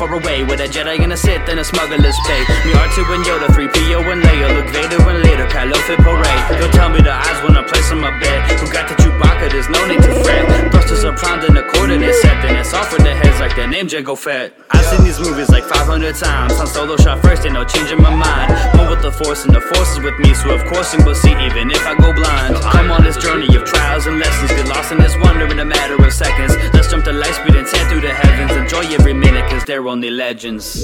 far away. With a Jedi and a Sith and a smuggler's pay. Me R2 and Yoda, 3PO and Leia, Luke Vader and later, Kylo Fit Parade. Don't tell me the eyes when I place on my bed. Who got the Chewbacca? There's no need to fret. Thrusters are primed and the coordinate set, then it's off with their heads like their name Jango Fett. I've seen these movies like 500 times. Han Solo shot first, ain't no changing my mind. One with the Force and the Force is with me, so of course will see even if I go blind. Come on this journey of trials and lessons, get lost in this wonder in a matter of seconds. Let's jump to light speed and tear through the heavens. Enjoy every minute, cause they're only legends.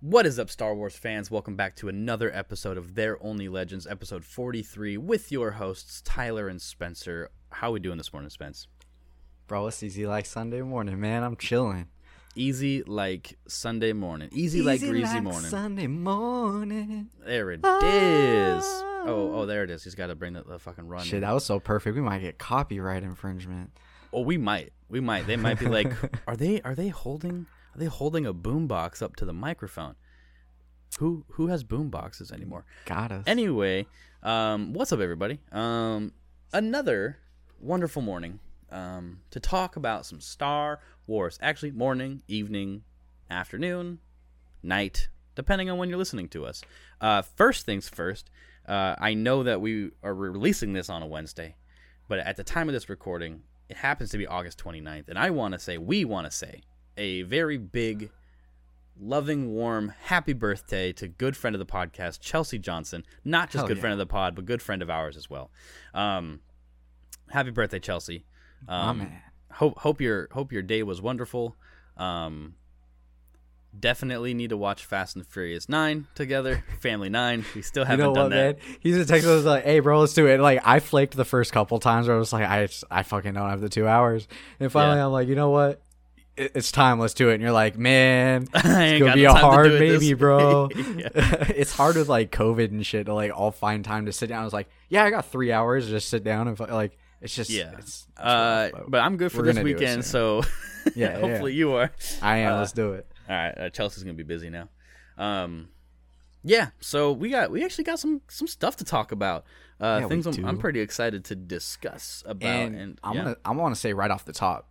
What is up, Star Wars fans? Welcome back to another episode of They're Only Legends, episode 43, with your hosts, Tyler and Spencer. How we doing this morning, Spence? Bro, it's easy like Sunday morning, man. I'm chilling. Easy like Sunday morning. Easy, like greasy like morning. Sunday morning. There it is. Oh, oh, there it is. He's got to bring the, the fucking run. Shit, that was so perfect. We might get copyright infringement. Oh, we might. We might. They might be like, are they? Are they holding? Are they holding a boombox up to the microphone? Who who has boomboxes anymore? Got us. Anyway, um, what's up, everybody? Um, another wonderful morning um, to talk about some Star Wars. Actually, morning, evening, afternoon, night, depending on when you're listening to us. Uh, first things first, uh, I know that we are releasing this on a Wednesday, but at the time of this recording, it happens to be August 29th, and I want to say, we want to say, a very big loving, warm, happy birthday to good friend of the podcast, Chelsea Johnson. Not just Hell good yeah. friend of the pod, but good friend of ours as well. Um, happy birthday, Chelsea. Um, My man. Hope hope your hope your day was wonderful. Um, definitely need to watch Fast and Furious Nine together. Family Nine. We still haven't know done what, that. man? He's a text us like, "Hey, bro, let's do it." Like, I flaked the first couple times. Where I was like, "I, I fucking don't have the two hours." And finally, Yeah. I'm like, "You know what? It- It's time. Let's do it." And you're like, "Man, it's gonna be a hard do it this baby, bro." it's hard with like COVID and shit to like all find time to sit down. I was like, "Yeah, I got three hours to just sit down and like." It's just Yeah. It's, it's Uh, rough, but I'm good for this gonna do it weekend, so Yeah, yeah, hopefully you are. I am. uh, let's do it. All right, uh, Chelsea's gonna be busy now. Um, yeah, so we got we actually got some some stuff to talk about. Uh, Yeah, things I'm. I'm pretty excited to discuss about. And, And, I'm yeah. gonna I want to say right off the top,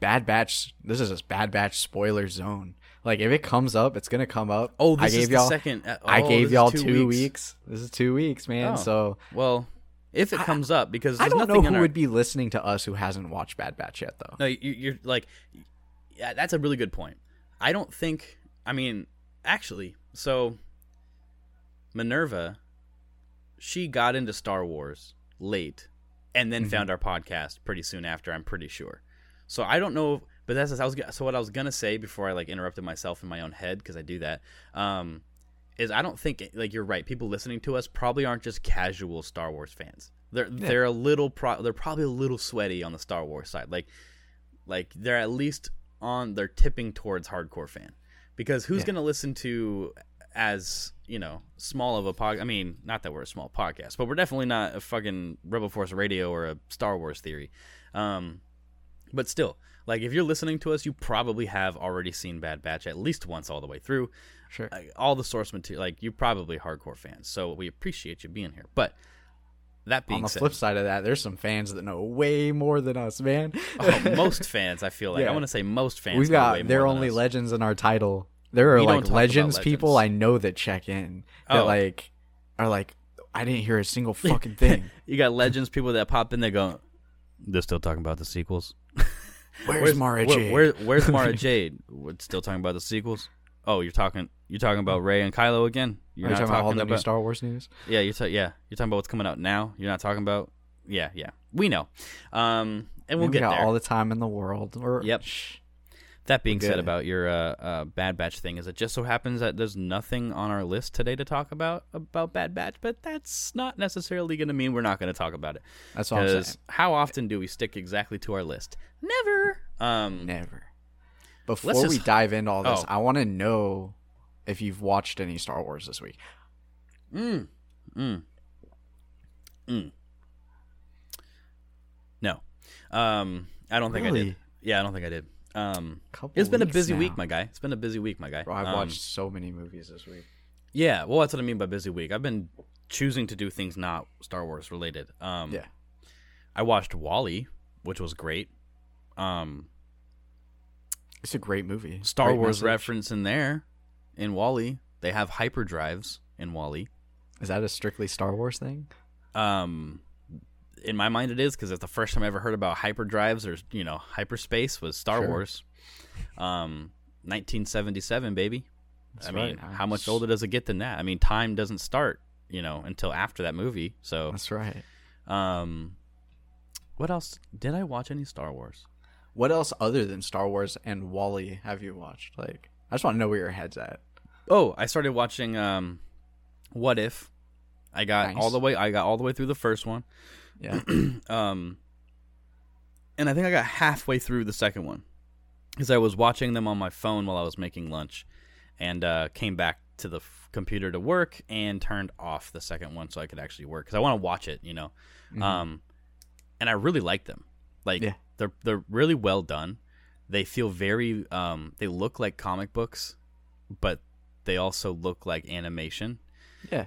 Bad Batch. This is a Bad Batch spoiler zone. Like if it comes up, it's gonna come up. oh, this I is gave the y'all. second. uh, I oh, gave y'all two, two weeks. weeks. This is two weeks, man. Oh. So Well, if it I- comes up, because I don't know who our, would be listening to us who hasn't watched Bad Batch yet, though. No, you, you're like, yeah, that's a really good point. I don't think. I mean, actually, so Minerva, she got into Star Wars late, and then Mhm. found our podcast pretty soon after. I'm pretty sure. So I don't know, but that's I was so what I was gonna say before I like interrupted myself in my own head because I do that. Um, is I don't think like you're right. People listening to us probably aren't just casual Star Wars fans. They're they're a little pro- they're probably a little sweaty on the Star Wars side. Like like they're at least on they're tipping towards hardcore fan because who's Yeah. going to listen to as you know small of a pod i mean not that we're a small podcast but we're definitely not a fucking rebel force radio or a star wars theory um but still like if you're listening to us you probably have already seen bad batch at least once all the way through Sure. like, all the source material like you're probably hardcore fans so we appreciate you being here but that being On the said flip side of that, there's some fans that know way more than us, man. oh, most fans i feel like i want to say most fans We've got they're only legends in our title. There are We like about legends, people I know that check in that Oh. like are like I didn't hear a single fucking thing. You got legends people that pop in. They go, they're still talking about the sequels. Where's, Mara where- Jade? where- where's Mara Jade? We're still talking about the sequels. Oh, you're talking. You're talking about Rey and Kylo again. You're Are you not talking about all the new. Star Wars news? yeah, you're ta- yeah. You're talking about what's coming out now. You're not talking about. Yeah, yeah. We know. Um, and we'll we get got there. all the time in the world. Or, Yep. that being said about your uh, uh, Bad Batch thing, is it just so happens that there's nothing on our list today to talk about about Bad Batch, but that's not necessarily going to mean we're not going to talk about it. That's I'm Because saying. how often do we stick exactly to our list? Never. Um, Never. Before Let's we dive into all this, Oh. I want to know if you've watched any Star Wars this week. Mm. Mm. Mm. No. Um, I don't think I did. Yeah, I don't think I did. Um, it's been a busy now. week, my guy. It's been a busy week, my guy. Bro, I've Um, watched so many movies this week. Yeah, well, that's what I mean by busy week. I've been choosing to do things not Star Wars related. Um, Yeah. I watched WALL-E, which was great. Um, It's a great movie. Star Great Wars message. reference in there in WALL-E. They have hyperdrives in WALL-E. Is that a strictly Star Wars thing? Um, in my mind, it is because it's the first time I ever heard about hyperdrives or you know hyperspace was Star Sure. Wars. Um, 1977, baby. That's I mean, right. how much older does it get than that? I mean, time doesn't start, you know, until after that movie. So, That's right. um, what else did I watch? Any Star Wars? What else other than Star Wars and WALL-E have you watched? Like, I just want to know where your head's at. Oh, I started watching um, What If. I got Nice. all the way. I got all the way through the first one. Yeah. um, and I think I got halfway through the second one because I was watching them on my phone while I was making lunch, and uh, came back to the f- computer to work and turned off the second one so I could actually work because I want to watch it, you know. Um, and I really like them. Like Yeah. They're they're really well done. They feel very um, they look like comic books, but they also look like animation yeah.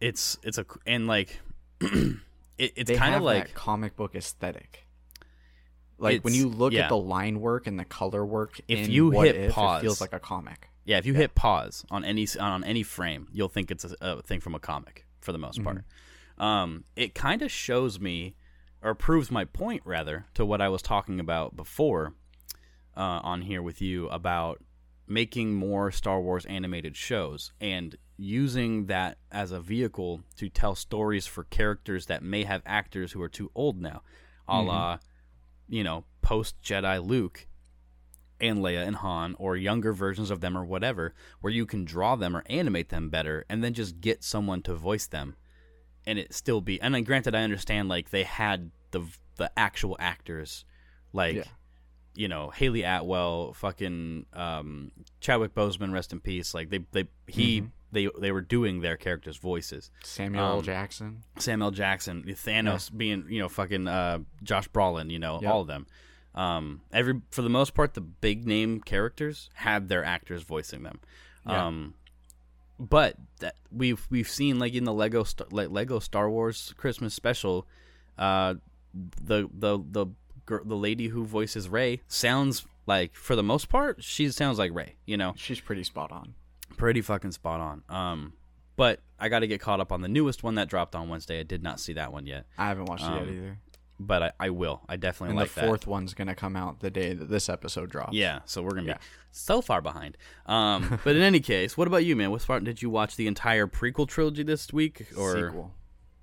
it's it's a and like it, it's kind of like that comic book aesthetic. Like when you look yeah. at the line work and the color work, If in you hit If, pause- it feels like a comic. yeah if you hit pause on any on any frame you'll think it's a, a thing from a comic for the most part um it kind of shows me or proves my point rather to what i was talking about before uh, on here with you about making more star wars animated shows and using that as a vehicle to tell stories for characters that may have actors who are too old now a la you know post jedi luke and Leia and Han, or younger versions of them, or whatever, where you can draw them or animate them better, and then just get someone to voice them, and it still be. And then, granted, I understand like they had the the actual actors, like Yeah. you know Hayley Atwell, fucking um, Chadwick Boseman, rest in peace. Like they they he Mm-hmm. they they were doing their characters' voices. Samuel Um, Jackson. Samuel Jackson, Thanos being, you know, fucking uh, Josh Brolin, you know, Yep. all of them. Um, every for the most part, the big name characters had their actors voicing them. Yeah. Um, but that we've we've seen like in the Lego Star, like Lego Star Wars Christmas special, uh, the the the the lady who voices Rey sounds like for the most part she sounds like Rey. You know, She's pretty spot on. pretty fucking spot on. Um, but I got to get caught up on the newest one that dropped on Wednesday. I did not see that one yet, I haven't watched it Um, yet either. But I, I will. I definitely And like the that. fourth one's gonna come out the day that this episode drops. Yeah, so we're gonna Yeah. be so far behind. Um, but in any case, what about you, man? What part did you watch the entire prequel trilogy this week, or Sequel.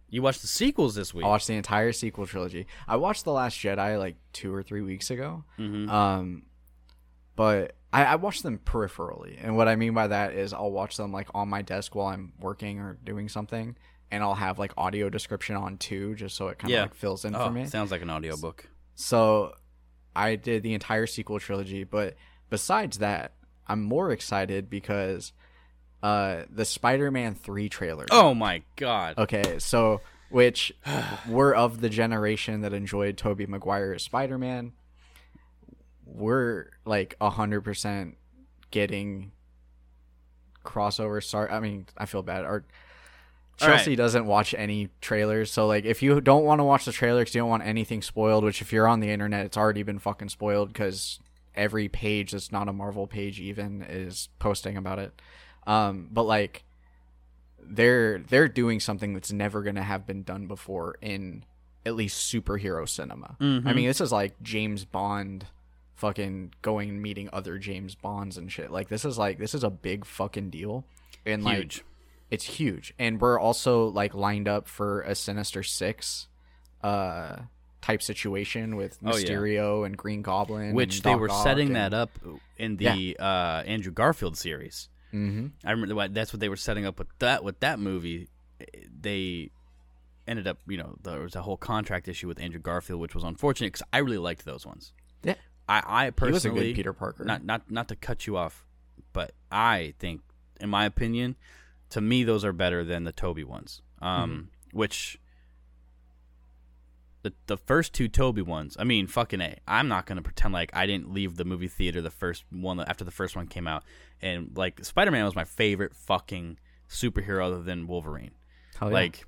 you watched the sequels this week? I watched the entire sequel trilogy. I watched The Last Jedi like two or three weeks ago. Mm-hmm. Um, but I, I watched them peripherally, and what I mean by that is I'll watch them like on my desk while I'm working or doing something, and I'll have like audio description on too, just so it kind of Yeah. like fills in oh, for me. sounds like an audiobook. So I did the entire sequel trilogy, but besides that, I'm more excited because uh the Spider-Man 3 trailer. Oh my god! Okay, so which we're of the generation that enjoyed Tobey Maguire's Spider-Man. We're like a hundred percent getting crossover start. I mean, I feel bad. Our All right. Chelsea doesn't watch any trailers, so like if you don't want to watch the trailer because you don't want anything spoiled, which if you're on the internet, it's already been fucking spoiled because every page that's not a Marvel page even is posting about it. Um, but like they're they're doing something that's never gonna have been done before in at least superhero cinema. I mean, this is like James Bond fucking going and meeting other James Bonds and shit. Like this is like this is a big fucking deal. And like Huge. It's huge. And we're also like lined up for a Sinister Six uh type situation with Oh, yeah. Mysterio and Green Goblin. Which they Doc were Ock setting and- that up in the uh, Andrew Garfield series. Mhm. I remember that's what they were setting up with that with that movie. They ended up, you know, there was a whole contract issue with Andrew Garfield, which was unfortunate because I really liked those ones. Yeah. I, I He personally was a good Peter Parker. not not not to cut you off, but I think, in my opinion, to me those are better than the Tobey ones. Um, which the the first two Tobey ones, I mean, fucking a. I'm not gonna pretend like I didn't leave the movie theater the first one after the first one came out, and like Spider Man was my favorite fucking superhero other than Wolverine. Yeah. Like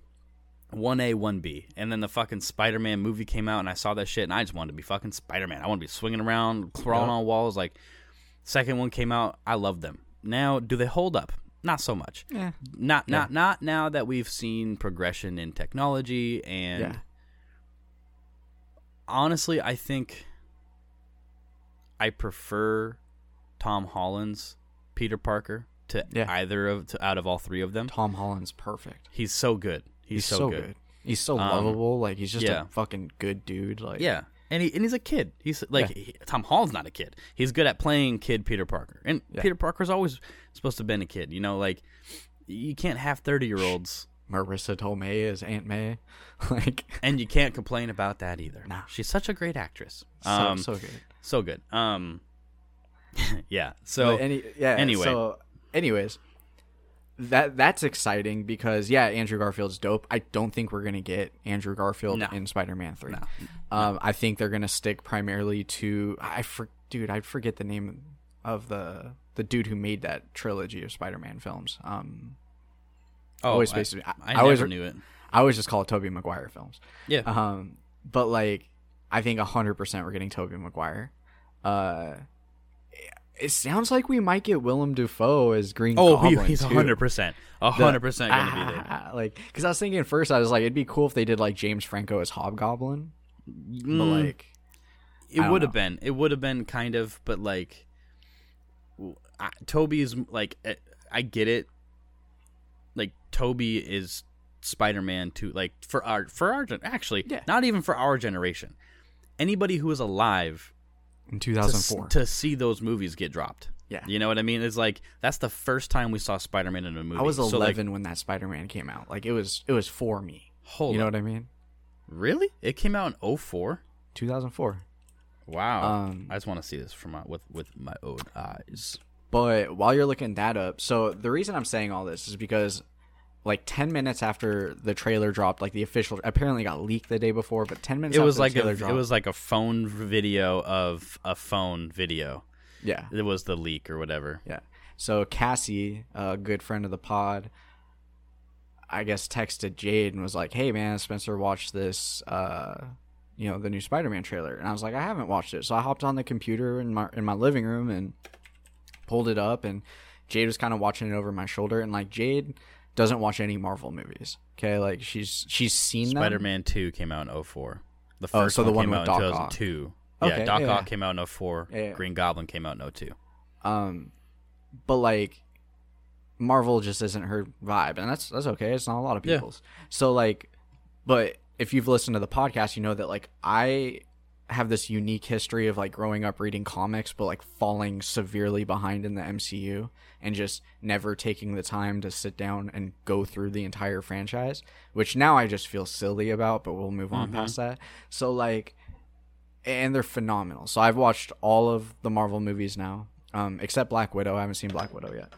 one A, one B, and then the fucking Spider Man movie came out, and I saw that shit, and I just wanted to be fucking Spider Man. I want to be swinging around, crawling on walls. Like, second one came out, I love them. Now, do they hold up? Not so much. Yeah. Not not not now that we've seen progression in technology and Yeah. honestly, I think I prefer Tom Holland's Peter Parker to Yeah. either of to, out of all three of them. Tom Holland's perfect. He's so good. He's, so, good. He's so Um, lovable. Like he's just yeah. a fucking good dude. Like Yeah. And he and he's a kid. He's like Yeah. he- Tom Holland's not a kid. He's good at playing kid Peter Parker. And Yeah. Peter Parker's always supposed to have been a kid. You know, like you can't have thirty year olds Marisa Tomei is Aunt May. like and you can't complain about that either. Nah. She's such a great actress. so Um, so good. so good. Um, yeah. So any yeah. anyway. So, anyways, that that's exciting because yeah, Andrew Garfield's dope. I don't think we're gonna get Andrew Garfield No. in Spider-Man Three. Um, I think they're gonna stick primarily to I for dude I forget the name of the the dude who made that trilogy of Spider-Man films. Um, oh, always I, basically- I- I, I always knew it. I always just call it Tobey Maguire films. Yeah. Um, but like, I think hundred percent we're getting Tobey Maguire. Uh, it sounds like we might get Willem Dafoe as Green oh, Goblin. he's hundred percent, hundred percent gonna be there. ah, Like, because I was thinking at first, I was like, it'd be cool if they did like James Franco as Hobgoblin, but Mm, like, it would have been, it would have been kind of, but like, I, Tobey's like, eh, I get it. Like Toby is Spider Man too. Like for our for our actually, Yeah. not even for our generation. Anybody who is alive in 2004. to see those movies get dropped. Yeah. You know what I mean? It's like that's the first time we saw Spider Man in a movie. I was So, like, 11 when that Spider-Man came out. Like, it was it was for me. hold you know up. what I mean? Really? It came out in 04? 2004. Wow. Um, I just want to see this from my, with with my own eyes. But while you're looking that up, so the reason I'm saying all this is because like 10 minutes after the trailer dropped, like the official apparently got leaked the day before, but 10 minutes It after was the like a, trailer it was like a phone video of a phone video. yeah. It was the leak or whatever. Yeah. So Cassie, a good friend of the pod, I guess texted Jade and was like, "Hey man, Spencer watched this uh you know, the new Spider-Man trailer." And I was like, "I haven't watched it." So I hopped on the computer in my in my living room and pulled it up and Jade was kind of watching it over my shoulder and like Jade doesn't watch any Marvel movies. Okay? Like she's she's seen. Spider Man Two came out in 04. The Oh, first so the one one came out in Doc Ock. 2002. Okay, yeah, Doc yeah, Ock came out in 04. Yeah, yeah. Green Goblin came out in 02. Um, but like Marvel just isn't her vibe, and that's that's okay. It's not a lot of people's. So like, but if you've listened to the podcast, you know that like I have this unique history of like growing up reading comics, but like falling severely behind in the MCU and just never taking the time to sit down and go through the entire franchise, which now I just feel silly about, but we'll move on past that. So like and they're phenomenal. So I've watched all of the Marvel movies now, um, except Black Widow. I haven't seen Black Widow yet.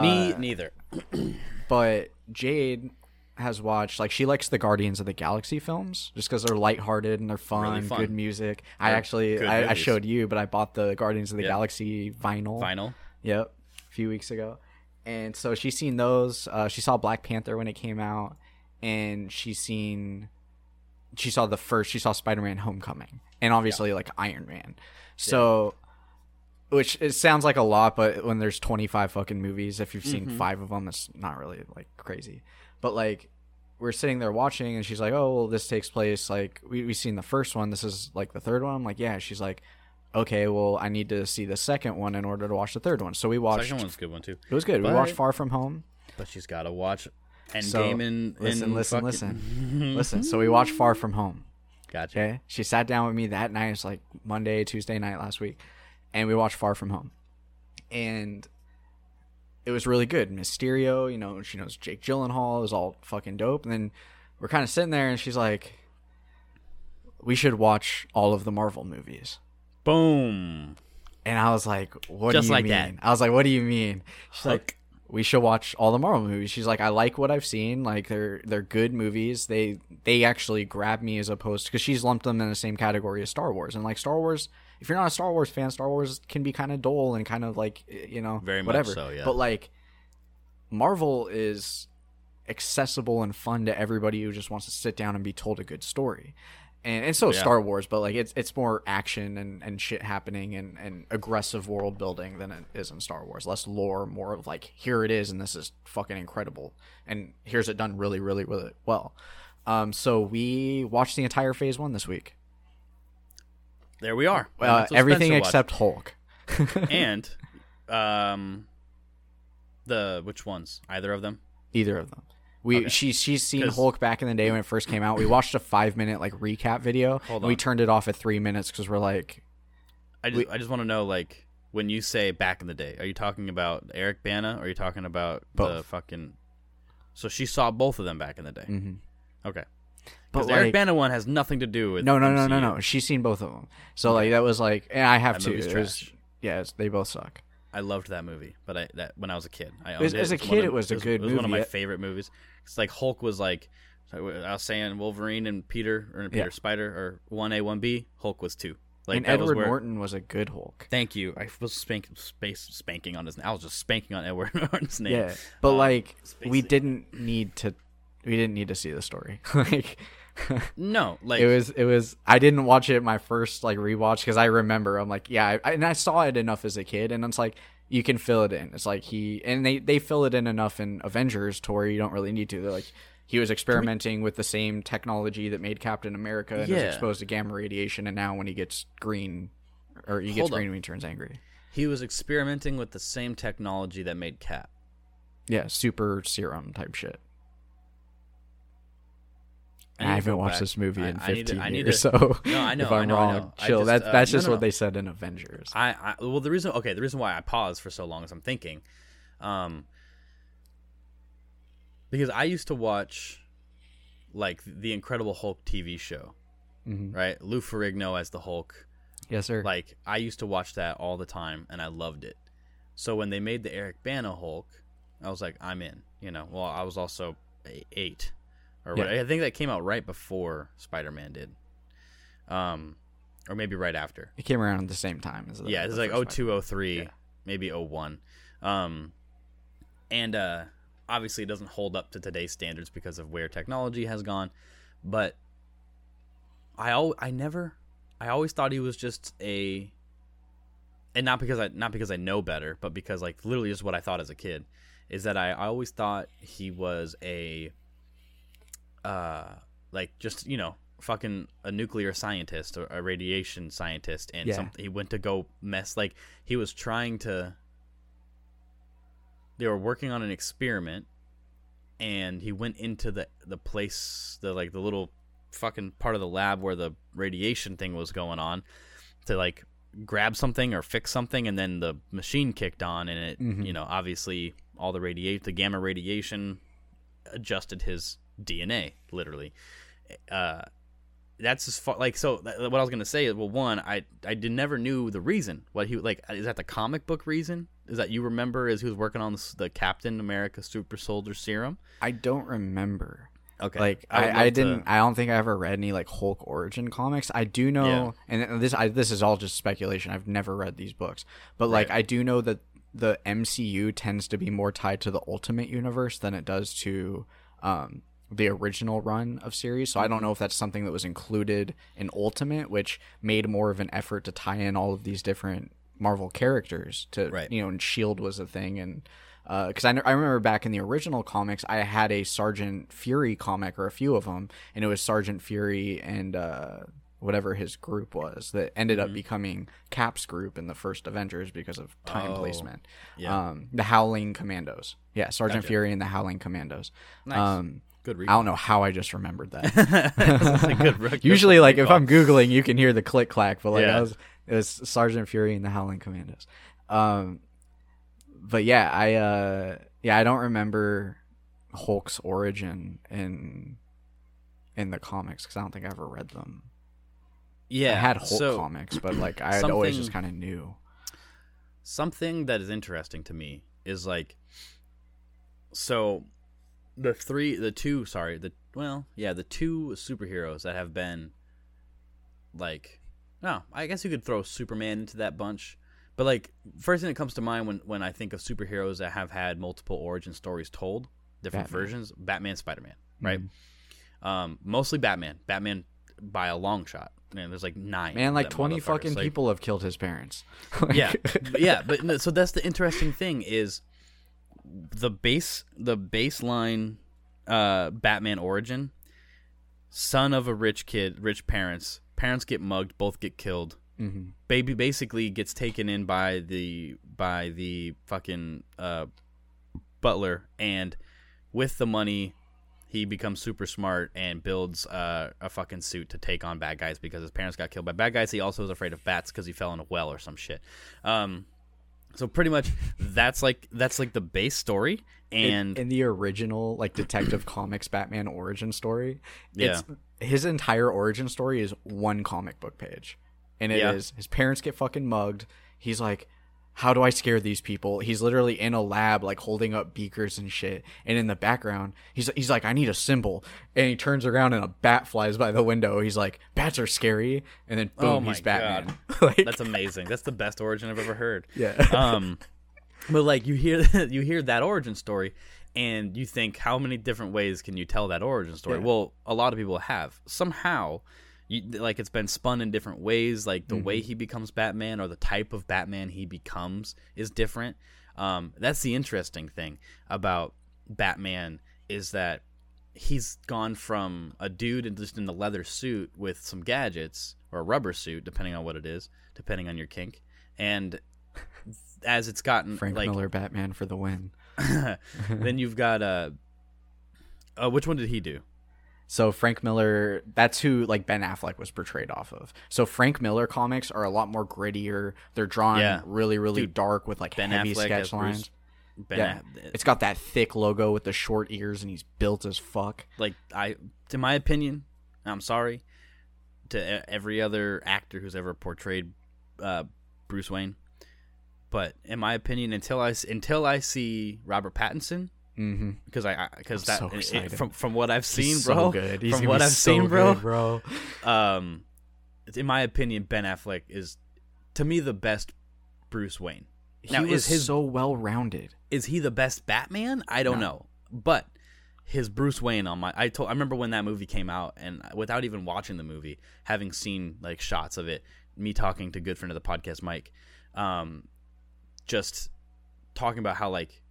Me Uh, neither. but Jade has watched like she likes the Guardians of the Galaxy films just because they're lighthearted and they're fun, Really fun. good music. I They're actually I, I showed you, but I bought the Guardians of the Yeah. Galaxy vinyl. Vinyl. Yep, few weeks ago. And so she's seen those. Uh, she saw Black Panther when it came out, and she's seen. She saw the first. She saw Spider Man Homecoming, and obviously like Iron Man. So, which it sounds like a lot, but when there's 25 fucking movies, if you've seen five of them, it's not really like crazy. But like, we're sitting there watching, and she's like, "Oh, well, this takes place like we we seen the first one. This is like the third one." I'm like, "Yeah." She's like, "Okay, well, I need to see the second one in order to watch the third one." So we watched. Second one's a good one too. It was good. we watched Far From Home. But she's got to watch Endgame So and listen, and listen, fucking- listen, listen. So we watched Far From Home. Gotcha. Okay, she sat down with me that night. It's like Monday, Tuesday night last week, and we watched Far From Home, and it was really good. Mysterio, you know, she knows Jake Gyllenhaal is all fucking dope. And then we're kind of sitting there, and she's like, "We should watch all of the Marvel movies." Boom. And I was like, "What Just do you like mean?" that. I was like, "What do you mean?" She's Hook. like, "We should watch all the Marvel movies." She's like, "I like what I've seen. Like they're they're good movies. They they actually grab me as opposed because she's lumped them in the same category as Star Wars. And like Star Wars, if you're not a Star Wars fan, Star Wars can be kind of dull and kind of like you know Very much whatever. so, yeah. But like Marvel is accessible and fun to everybody who just wants to sit down and be told a good story. And and so Yeah. Star Wars, but like it's it's more action and, and shit happening and, and aggressive world building than it is in Star Wars. Less lore, more of like here it is and this is fucking incredible. And here's it done really, really, really well. Um, so we watched the entire phase one this week. There we are. Uh, everything except Hulk. and um the which ones? Either of them? Either of them. We Okay. she she's seen Hulk back in the day when it first came out. We watched a five minute like recap video. And we turned it off at three minutes because we're like, I just We- I just want to know like when you say back in the day, are you talking about Eric Bana or are you talking about the fucking So she saw both of them back in the day. mhm. Okay. but the Eric Bana one has nothing to do with no, no, no, no, MCU. no. She's seen both of them. So like that was like, and I have That to. movie's was, yeah, it's, they both suck. I loved that movie, but I that when I was a kid, I As- owned as a kid, of- it was a good It was one of my favorite movies. It's like Hulk was like I was saying Wolverine and Peter or Peter Yeah. Spider or one A one B. Hulk was two. Like and that was Edward where- Norton was a good Hulk. Thank you. I was spank, space, spanking on his. I was just spanking on Edward Norton's name. Yeah, but Um, like we didn't need to. We didn't need to see the story. like No, like it was it was i didn't watch it my first like rewatch because i remember i'm like yeah I, and i saw it enough as a kid and it's like you can fill it in. It's like he and they they fill it in enough in avengers to where you don't really need to. They're like he was experimenting with the same technology that made captain america and was exposed to gamma radiation and now when he gets green or he gets up. green when he turns angry. He was experimenting with the same technology that made Cap. yeah super serum type shit I I, haven't watched back. this movie in I need 15 to- I need years, to- so No, I know, if I'm I know, wrong. Chill. just, that's uh, that's just no, what they said in Avengers. I, I well the reason okay the reason why I paused for so long is I'm thinking, um, because I used to watch like the Incredible Hulk TV show, Mhm. right? Lou Ferrigno as the Hulk. Yes, sir. Like I used to watch that all the time and I loved it. So when they made the Eric Bana Hulk, I was like, I'm in. You know, well I was also eight, or what? I think that came out right before Spider Man did, um, or maybe right after. it came around at the same time as the, Yeah, it's like first 02, 03, Yeah. maybe 01. Um, and uh, obviously, it doesn't hold up to today's standards because of where technology has gone. But I al- I never, I always thought he was just a, and not because I not because I know better, but because like literally just what I thought as a kid is that I, I always thought he was a, uh, like just you know fucking a nuclear scientist or a radiation scientist and Yeah. some, he went to go mess like he was trying to they were working on an experiment and he went into the the place the like the little fucking part of the lab where the radiation thing was going on to like grab something or fix something and then the machine kicked on and it Mhm. you know obviously all the radiate the gamma radiation adjusted his DNA literally uh that's as far like so th- what I was gonna say is well one I I did never knew the reason what he like is that the comic book reason is that you remember Is he was working on this, the Captain America Super Soldier Serum I don't remember. okay Like I, I didn't. I don't think I ever read any like Hulk origin comics. I do know, and this I, this is all just speculation. I've never read these books, but like Right. I do know that the MCU tends to be more tied to the Ultimate Universe than it does to um, the original run of series. So I don't know if that's something that was included in Ultimate, which made more of an effort to tie in all of these different Marvel characters to Right. you know, and Shield was a thing, and because I, I remember back in the original comics, I had a Sergeant Fury comic or a few of them, and it was Sergeant Fury and uh, whatever his group was that ended up becoming Cap's group in the first Avengers because of time Mm-hmm. Oh, placement. yeah. Um, the Howling Commandos, yeah, Sergeant Gotcha. Fury and the Howling Commandos. Nice. Um, good read I don't know how I just remembered that. Good Usually, like if. I'm googling, you can hear the click clack, but like Yeah. I was, it was Sergeant Fury and the Howling Commandos. Um, but yeah, I uh, yeah, I don't remember Hulk's origin in in the comics because I don't think I ever read them. yeah I had Hulk so comics, but like I had always just kind of knew. something that is interesting to me is like so the three the two sorry the well yeah the two superheroes that have been like no i guess you could throw superman into that bunch but like first thing that comes to mind when when i think of superheroes that have had multiple origin stories told different Batman. versions. Batman, Spider Man, right? Um, mostly Batman. Batman by a long shot. Man, there's like nine. Man, like twenty fucking Like, people have killed his parents. yeah, yeah, but no, so that's the interesting thing is the base, the baseline, uh, Batman origin. Son of a rich kid, rich parents. Parents get mugged, both get killed. hmm Baby basically gets taken in by the by the fucking uh, butler, and with the money, he becomes super smart and builds uh, a fucking suit to take on bad guys because his parents got killed by bad guys. He also was afraid of bats because he fell in a well or some shit. Um, so pretty much that's like that's like the base story, and in the original like Detective Comics Batman origin story, Yeah. his entire origin story is one comic book page, and it is Yeah. his parents get fucking mugged. He's like, "How do I scare these people?" He's literally in a lab, like holding up beakers and shit, and in the background, he's he's like, "I need a symbol," and he turns around and a bat flies by the window. He's like, "Bats are scary," and then boom, Oh my he's Batman. like, that's amazing. That's the best origin I've ever heard. yeah. um but like you hear you hear that origin story and you think how many different ways can you tell that origin story Yeah. well a lot of people have somehow you, like it's been spun in different ways like the way he becomes batman or the type of batman he becomes is different. Um, that's the interesting thing about batman is that he's gone from a dude in just in the leather suit with some gadgets or a rubber suit depending on what it is depending on your kink and as it's gotten Frank like Miller Batman for the win. then you've got uh, uh which one did he do So Frank Miller, that's who like Ben Affleck was portrayed off of. So Frank Miller comics are a lot more grittier. They're drawn Yeah. really, really Dude, dark with like ben heavy affleck sketch lines. Ben yeah, it's got that thick logo with the short ears, and he's built as fuck. like i to my opinion i'm sorry to every other actor who's ever portrayed uh bruce wayne but in my opinion until i until i see robert pattinson Mm-hmm. because i because that so it- from from what i've seen He's bro so good. He's from what i've so seen bro good, bro. um in my opinion ben affleck is to me the best bruce wayne He Now, was is his- so well rounded. is he the best Batman? I don't No. know, but his Bruce Wayne on my I told I remember when that movie came out, and without even watching the movie, having seen like shots of it, me talking to good friend of the podcast Mike, um, just talking about how like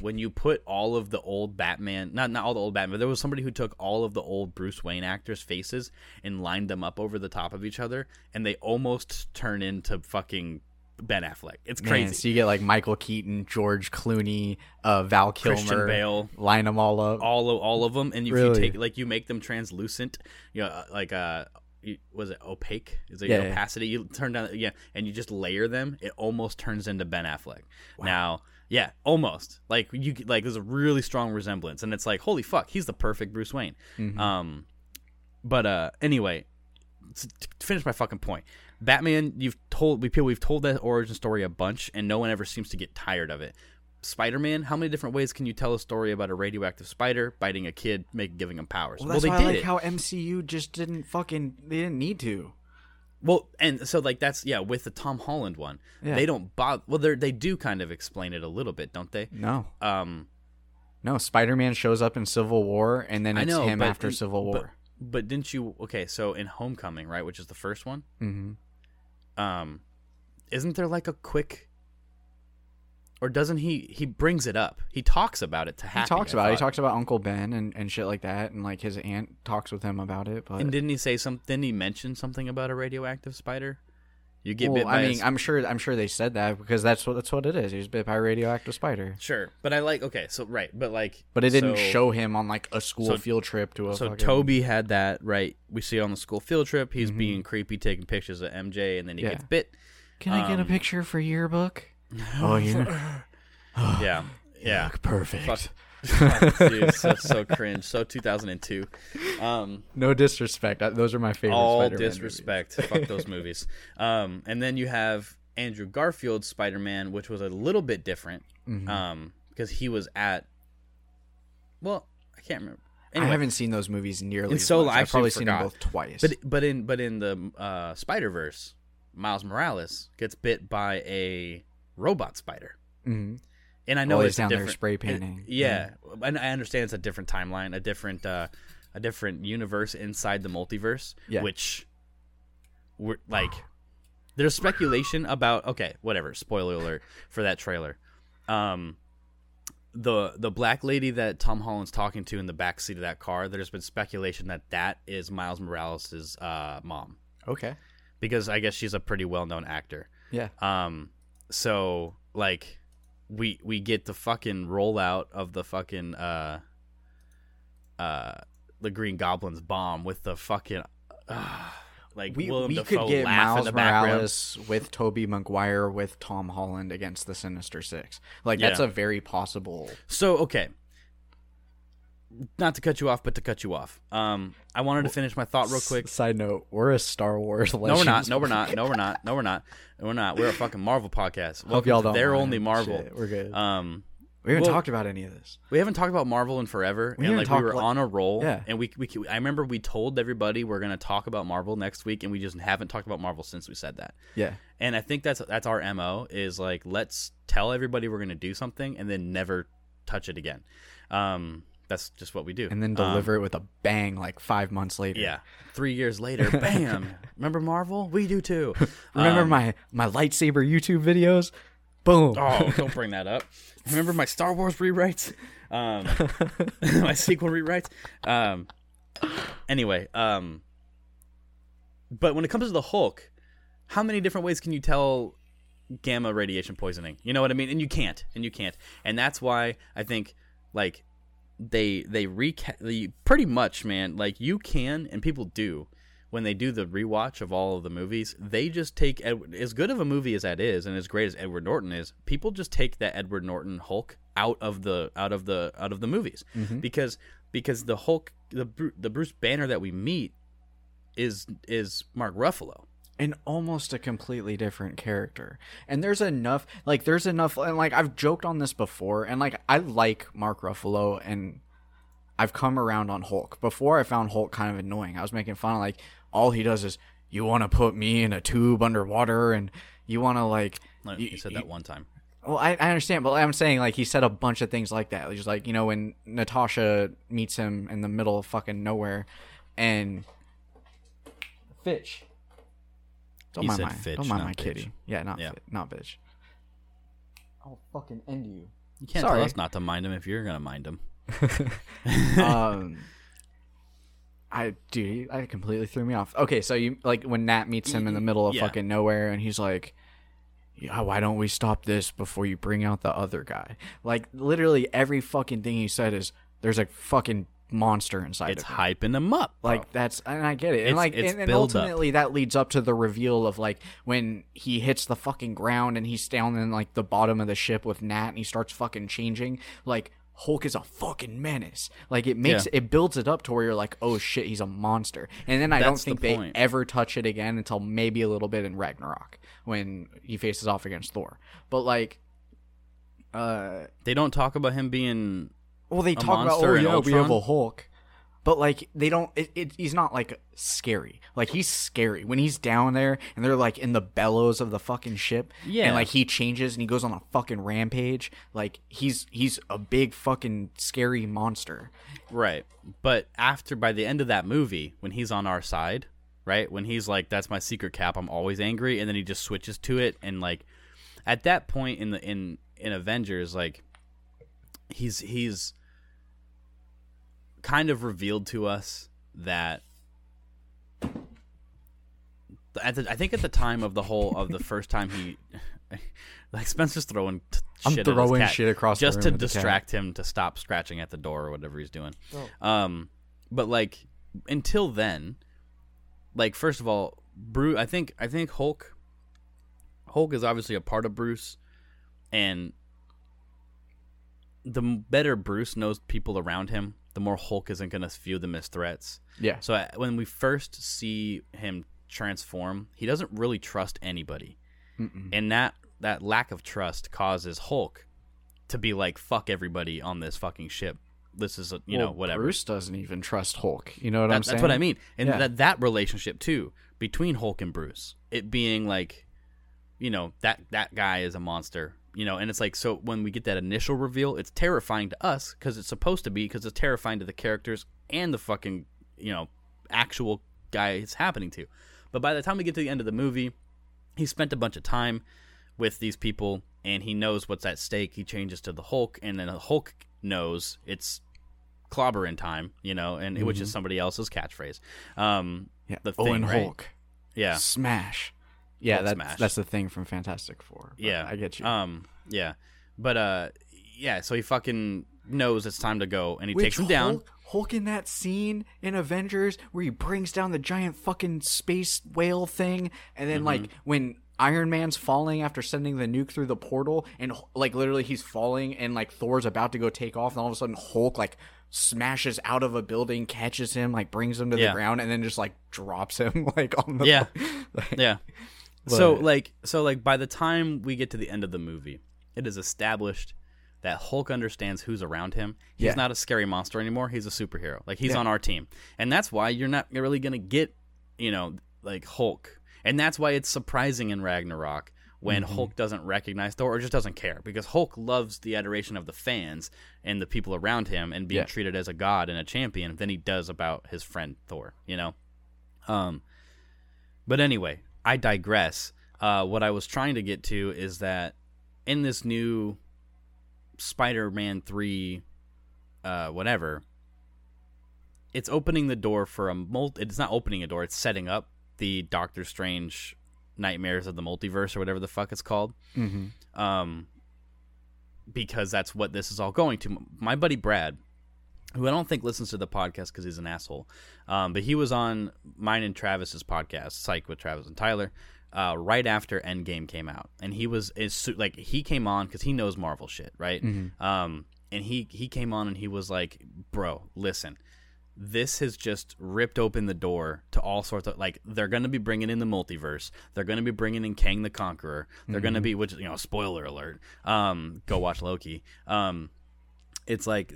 when you put all of the old Batman, not not all the old Batman, but there was somebody who took all of the old Bruce Wayne actors' faces and lined them up over the top of each other, and they almost turn into fucking Ben Affleck. It's Man, crazy. so you get like Michael Keaton, George Clooney, uh, Val Kilmer, Christian Bale. line them all up. all of all of them, and if Really? you take like you make them translucent, you know, uh, like uh, was it opaque? Is it Yeah, yeah. opacity? You turn down, yeah, and you just layer them. It almost turns into Ben Affleck. Now, yeah, almost like you like there's a really strong resemblance, and it's like holy fuck, he's the perfect Bruce Wayne. Mhm. Um, but uh, anyway, to finish my fucking point. Batman, you've told we people we've told that origin story a bunch, and no one ever seems to get tired of it. Spider Man, how many different ways can you tell a story about a radioactive spider biting a kid, make giving him powers? well, Well, they did I like it. how MCU just didn't fucking. They didn't need to. Well, and so like that's yeah, with the Tom Holland one, Yeah. they don't bother. Well, they they do kind of explain it a little bit, don't they? No, Um, no. Spider Man shows up in Civil War, and then it's know him but- after Civil but- War. But, didn't you? Okay, so in Homecoming, right, which is the first one, hmm um, isn't there like a quick? Or doesn't he? He brings it up. He talks about it to He talks I about it. He thought. talks about Uncle Ben and, and shit like that, and like his aunt talks with him about it. But And didn't he say something? Didn't he mention something about a radioactive spider? You get well, bit by. I a mean, s- I'm sure I'm sure they said that because that's what that's what it is. He was bit by a radioactive spider, sure, but I like. Okay, so right, but like, but it didn't so- show him on like a school so- field trip to a. So fucking, Tobey had that right. We see on the school field trip. He's being creepy, taking pictures of MJ, and then he Mm-hmm. Yeah. gets bit. Can I get a um, picture for yearbook? oh, you Yeah, yeah. look perfect. Fuck. Dude, so so cringe. So 2002. Um, No disrespect. Those are my favorite. all Spider-Man movies. disrespect. Fuck those movies. Um, and then you have Andrew Garfield's Spider Man, which was a little bit different. Mhm. Um, because he was at. Well, I can't remember. I haven't seen those movies nearly. In as Solo, much. I I've probably actually seen them both twice. But but in but in the uh, Spider Verse, Miles Morales gets bit by a robot spider, Mhm. and I know While it's down there spray it- painting. yeah, and I understand it's a different timeline, a different uh, a different universe inside the multiverse. Yeah. Which, we're like, there's speculation about. Okay, whatever. Spoiler alert for that trailer. Um, the the black lady that Tom Holland's talking to in the back seat of that car. There's been speculation that that is Miles Morales' uh, mom Okay. because I guess she's a pretty well known actor. Yeah. Um, so like, we we get the fucking rollout of the fucking uh, uh, the Green Goblin's bomb with the fucking. Uh, like We, Willem we Dafoe could get Miles. Morales with Tobey Maguire with Tom Holland against the Sinister Six. Like that's a very possible. So okay, not to cut you off, but to cut you off. Um, I wanted to finish my thought real quick. Side note: We're a Star Wars. No, we're not. No, we're not. No, we're not. No, we're not. We're not. We're a fucking Marvel podcast. Hope y'all don't. They're only Marvel. Shit, we're good. Um, we haven't well- talked about any of this. we haven't talked about Marvel in forever, We and like we were like- on a roll. Yeah. And we, we I remember we told everybody we're gonna talk about Marvel next week, and we just haven't talked about Marvel since we said that. Yeah. And I think that's that's our mo is like let's tell everybody we're gonna do something, and then never touch it again. Um, that's just what we do. And then Um, deliver it with a bang like five months later. Yeah. Three years later, bam. Remember Marvel? We do too. Remember Um, my my lightsaber YouTube videos? Boom. Oh, don't bring that up. Remember my Star Wars rewrites? Um, my sequel rewrites? Um, anyway, um, but when it comes to the Hulk, how many different ways can you tell gamma radiation poisoning? You know what I mean? And you can't, and you can't, and that's why I think like they they reca- the pretty much man like you can and people do when they do the rewatch of all of the movies they just take as good of a movie as that is and as great as Edward Norton is people just take that Edward Norton Hulk out of the out of the out of the movies. Mm-hmm. Because because the Hulk the the Bruce Banner that we meet is is Mark Ruffalo and almost a completely different character. And there's enough like there's enough and like I've joked on this before and like I like Mark Ruffalo and I've come around on Hulk. Before I found Hulk kind of annoying. I was making fun of like all he does is you want to put me in a tube underwater and you want to like Like, you- he said you- that one time well, I, I understand, but I'm saying like he said a bunch of things like that. Just like you know when Natasha meets him in the middle of fucking nowhere, and Fitch. Don't He mind said my Fitch, don't mind not my bitch. kitty. Yeah, not Yeah. Fit- not bitch. I'll fucking end you. you can't Sorry. tell us not to mind him if you're gonna mind him um, I dude, I completely threw me off. Okay, so you like when Nat meets him in the middle of Yeah. fucking nowhere, and he's like, "Yeah, why don't we stop this before you bring out the other guy?" Like literally every fucking thing he said is there's a fucking monster inside it's hyping him up bro. Like that's and I get it. And It's- like it's and, and build up. ultimately that leads up to the reveal of like when he hits the fucking ground and he's down in like the bottom of the ship with Nat and he starts fucking changing. Like Hulk is a fucking menace. Like it makes Yeah. it builds it up to where you're like, oh shit, he's a monster. And then I don't That's the think they point. ever touch it again until maybe a little bit in Ragnarok when he faces off against Thor. But like uh they don't talk about him being well, they talk about oh yeah, we have a Hulk, but like they don't. It, it, he's not like scary. Like he's scary when he's down there and they're like in the bellows of the fucking ship. Yeah. and like he changes and he goes on a fucking rampage. Like he's he's a big fucking scary monster. Right. But after by the end of that movie, when he's on our side, right? When he's like, That's my secret cap, I'm always angry, and then he just switches to it and like at that point in the in in Avengers, like he's he's kind of revealed to us that at the, I think at the time of the whole of the first time he like Spencer's throwing t- I'm shit at his throwing cat shit across the just room to with the distract him to stop scratching at the door or whatever he's doing. Oh. Um, but like until then, like first of all, Bruce. I think I think Hulk. Hulk is obviously a part of Bruce, and the better Bruce knows people around him, the more Hulk isn't going to view them as threats. Yeah, So I, when we first see him transform, he doesn't really trust anybody, and that that lack of trust causes Hulk to be like, "Fuck everybody on this fucking ship." This is a, you know Well, whatever. Bruce doesn't even trust Hulk. You know what That- I'm saying? that's what I mean, and Yeah. that that relationship too between Hulk and Bruce, it being like, you know that that guy is a monster. You know, and it's like so when we get that initial reveal, it's terrifying to us because it's supposed to be because it's terrifying to the characters and the fucking you know actual guy it's happening to. But by the time we get to the end of the movie, he spent a bunch of time with these people and he knows what's at stake. He changes to the Hulk, and then the Hulk knows it's clobbering time, you know, and which is somebody else's catchphrase. Um, Yeah. the thing, and right? Hulk. Yeah, Smash. Yeah, that's smash. that's the thing from Fantastic Four. yeah, I get you. Um, yeah, but uh, yeah. So he fucking knows it's time to go, and he Which takes him down. Hulk, Hulk in that scene in Avengers where he brings down the giant fucking space whale thing, and then Mm-hmm. like when Iron Man's falling after sending the nuke through the portal, and like literally he's falling, and like Thor's about to go take off, and all of a sudden Hulk like smashes out of a building, catches him, like brings him to Yeah. the ground, and then just like drops him like on the Yeah. like, Yeah. So like so like by the time we get to the end of the movie, it is established that Hulk understands who's around him. He's Yeah. not a scary monster anymore. He's a superhero. Like he's Yeah. on our team. And that's why you're not really going to get, you know, like Hulk. And that's why it's surprising in Ragnarok when Mm-hmm. Hulk doesn't recognize Thor or just doesn't care because Hulk loves the adoration of the fans and the people around him and being Yeah. treated as a god and a champion than he does about his friend Thor, you know? Um but anyway, I digress. Uh, what I was trying to get to is that in this new Spider-Man three, uh, whatever, it's opening the door for a multi. It's not opening a door; it's setting up the Doctor Strange nightmares of the multiverse or whatever the fuck it's called. Mhm. Um, because that's what this is all going to. My buddy Brad, who I don't think listens to the podcast because he's an asshole, um, but he was on mine and Travis's podcast, Psych with Travis and Tyler, uh, right after Endgame came out, and he was is like he came on because he knows Marvel shit, right? Um, and he he came on and he was like, "Bro, listen." This has just ripped open the door to all sorts of like they're going to be bringing in the multiverse. They're going to be bringing in Kang the Conqueror. They're going to be which you know spoiler alert. Um, go watch Loki. Um, it's like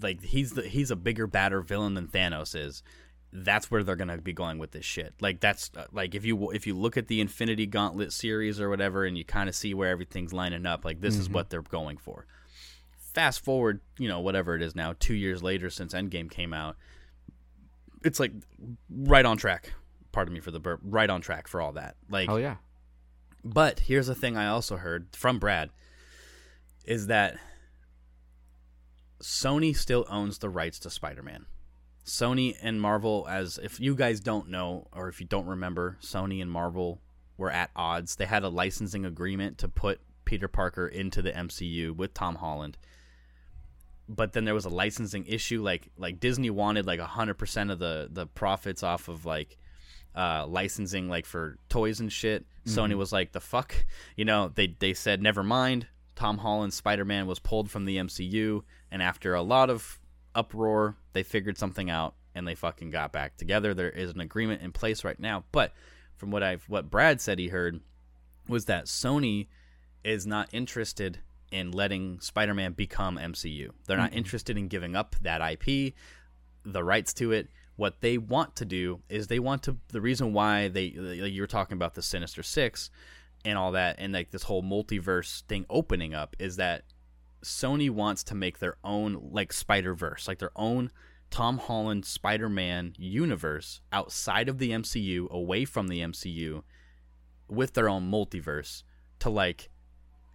like he's the he's a bigger badder villain than Thanos is. That's where they're gonna be going with this shit. Like that's uh, like if you if you look at the Infinity Gauntlet series or whatever, and you kind of see where everything's lining up, like this is what they're going for. Fast forward, you know, whatever it is now, two years later since Endgame came out, it's like right on track. Pardon me for the burp. Right on track for all that. Like oh yeah. but here's the thing I also heard from Brad is that Sony still owns the rights to Spider-Man. Sony and Marvel as if you guys don't know or if you don't remember, Sony and Marvel were at odds. They had a licensing agreement to put Peter Parker into the MCU with Tom Holland. But then there was a licensing issue like like Disney wanted like 100% of the the profits off of like uh, licensing like for toys and shit. Sony was like, the fuck, you know. They they said never mind. Tom Holland's Spider Man was pulled from the MCU, and after a lot of uproar, they figured something out and they fucking got back together. There is an agreement in place right now. But from what I've what Brad said he heard was that Sony is not interested in letting Spider Man become MCU. They're not mm-hmm. interested in giving up that IP, the rights to it. What they want to do is they want to. The reason why they you were talking about the Sinister Six and all that, and like this whole multiverse thing opening up is that Sony wants to make their own like Spider Verse, like their own Tom Holland Spider Man universe outside of the MCU, away from the MCU, with their own multiverse to like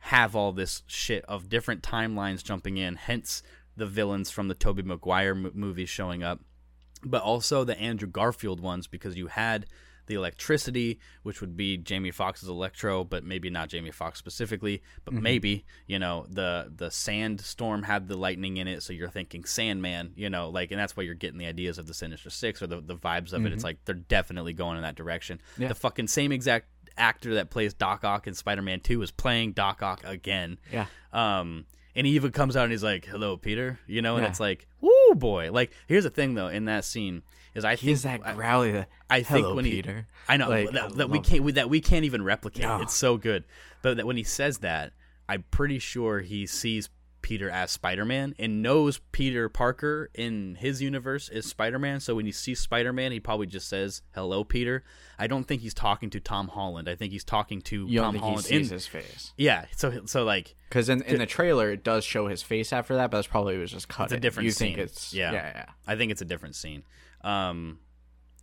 have all this shit of different timelines jumping in. Hence the villains from the Tobey Maguire mo- movies showing up, but also the Andrew Garfield ones because you had the electricity, which would be Jamie Foxx's Electro, but maybe not Jamie Foxx specifically, but maybe you know the the sandstorm had the lightning in it, so you're thinking Sandman, you know, like, and that's why you're getting the ideas of the Sinister Six or the the vibes of it. It's like they're definitely going in that direction. Yeah. The fucking same exact actor that plays Doc Ock in Spider-Man Two is playing Doc Ock again. Yeah. Um, and he even comes out and he's like, "Hello, Peter," you know, and Yeah. it's like, "Woo, boy!" Like, here's the thing though, in that scene is I He think that I- growly. The, I think when he, Peter. I know Like, that, I that we can't we, that we can't even replicate. No. It's so good. But that when he says that, I'm pretty sure he sees Peter as Spider Man and knows Peter Parker in his universe is Spider Man. So when you see Spider Man, he probably just says "Hello, Peter." I don't think he's talking to Tom Holland. I think he's talking to You Tom think Holland. he sees in- his face? yeah. So so like Because in, in the trailer, it does show his face after that, but that's probably was just cut. it's a different You scene. think it's yeah. yeah, yeah. I think it's a different scene. Um,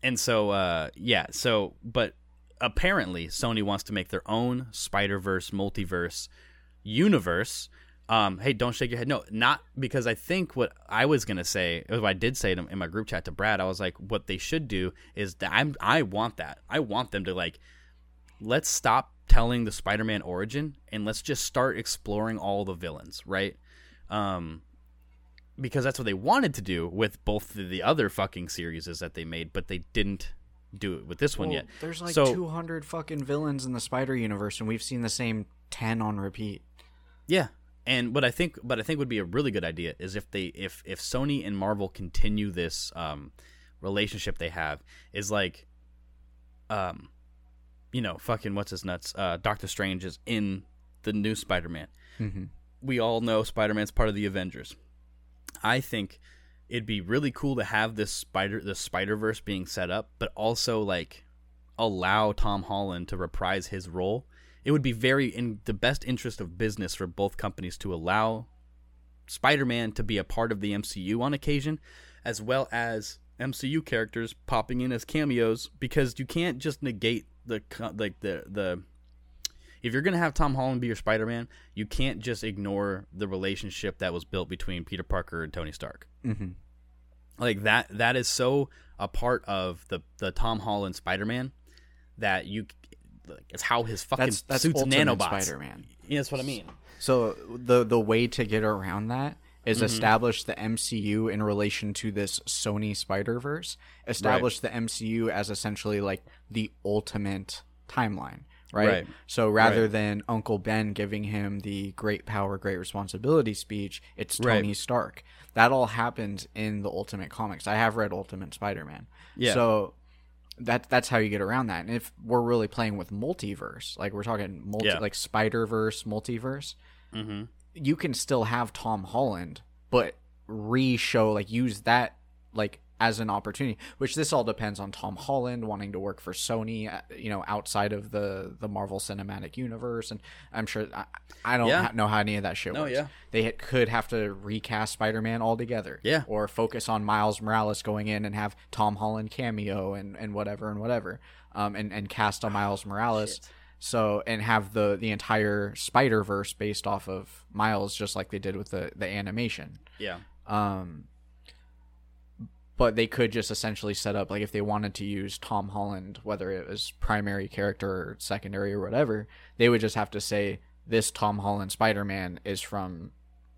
and so uh, yeah, so but apparently Sony wants to make their own Spider Verse multiverse universe. Um, hey, don't shake your head. No, not because I think what I was gonna say, what I did say to, in my group chat to Brad, I was like, what they should do is that I'm, I want that. I want them to like, let's stop telling the Spider-Man origin and let's just start exploring all the villains, right? Um, because that's what they wanted to do with both the, the other fucking series that they made, but they didn't do it with this one yet. There's like So- 200 fucking villains in the Spider Universe, and we've seen the same 10 on repeat. Yeah. And what I think what I think would be a really good idea is if they if if Sony and Marvel continue this um relationship they have is like um you know, fucking what's his nuts? Uh Doctor Strange is in the new Spider-Man. Mm-hmm. we all know Spider-Man's part of the Avengers. I think it'd be really cool to have this spider the Spider-Verse being set up, but also like allow Tom Holland to reprise his role. It would be very in the best interest of business for both companies to allow Spider-Man to be a part of the MCU on occasion as well as MCU characters popping in as cameos because you can't just negate the like the the if you're gonna have Tom Holland be your Spider-Man, you can't just ignore the relationship that was built between Peter Parker and Tony Stark. Mm-hmm. Like that that is so a part of the the Tom Holland Spider-Man that you like, it's how his fucking That's that's suits nanobots. Spider-Man. Yeah, that's what I mean. So the the way to get around that is Mm-hmm. establish the MCU in relation to this Sony Spider Verse. Establish the MCU as essentially like the ultimate timeline, right? Right. So rather Right. than Uncle Ben giving him the great power, great responsibility speech, it's Right. Tony Stark. That all happens in the Ultimate Comics. I have read Ultimate Spider Man. Yeah. So that that's how you get around that. And if we're really playing with multiverse, like we're talking multi Yeah. like Spider Verse, multiverse, Mm-hmm. you can still have Tom Holland, but re-show like use that like as an opportunity. Which this all depends on Tom Holland wanting to work for Sony, uh, you know, outside of the the Marvel Cinematic Universe, and I'm sure I, I don't Yeah. ha- know how any of that shit No, works. yeah. They ha- could have to recast Spider-Man altogether, Yeah. or focus on Miles Morales going in and have Tom Holland cameo and and whatever and whatever, um, and and cast a Miles Morales. So and have the the entire Spider Verse based off of Miles, just like they did with the the animation. Yeah. Um, but they could just essentially set up like if they wanted to use Tom Holland, whether it was primary character or secondary or whatever, they would just have to say this Tom Holland Spider Man is from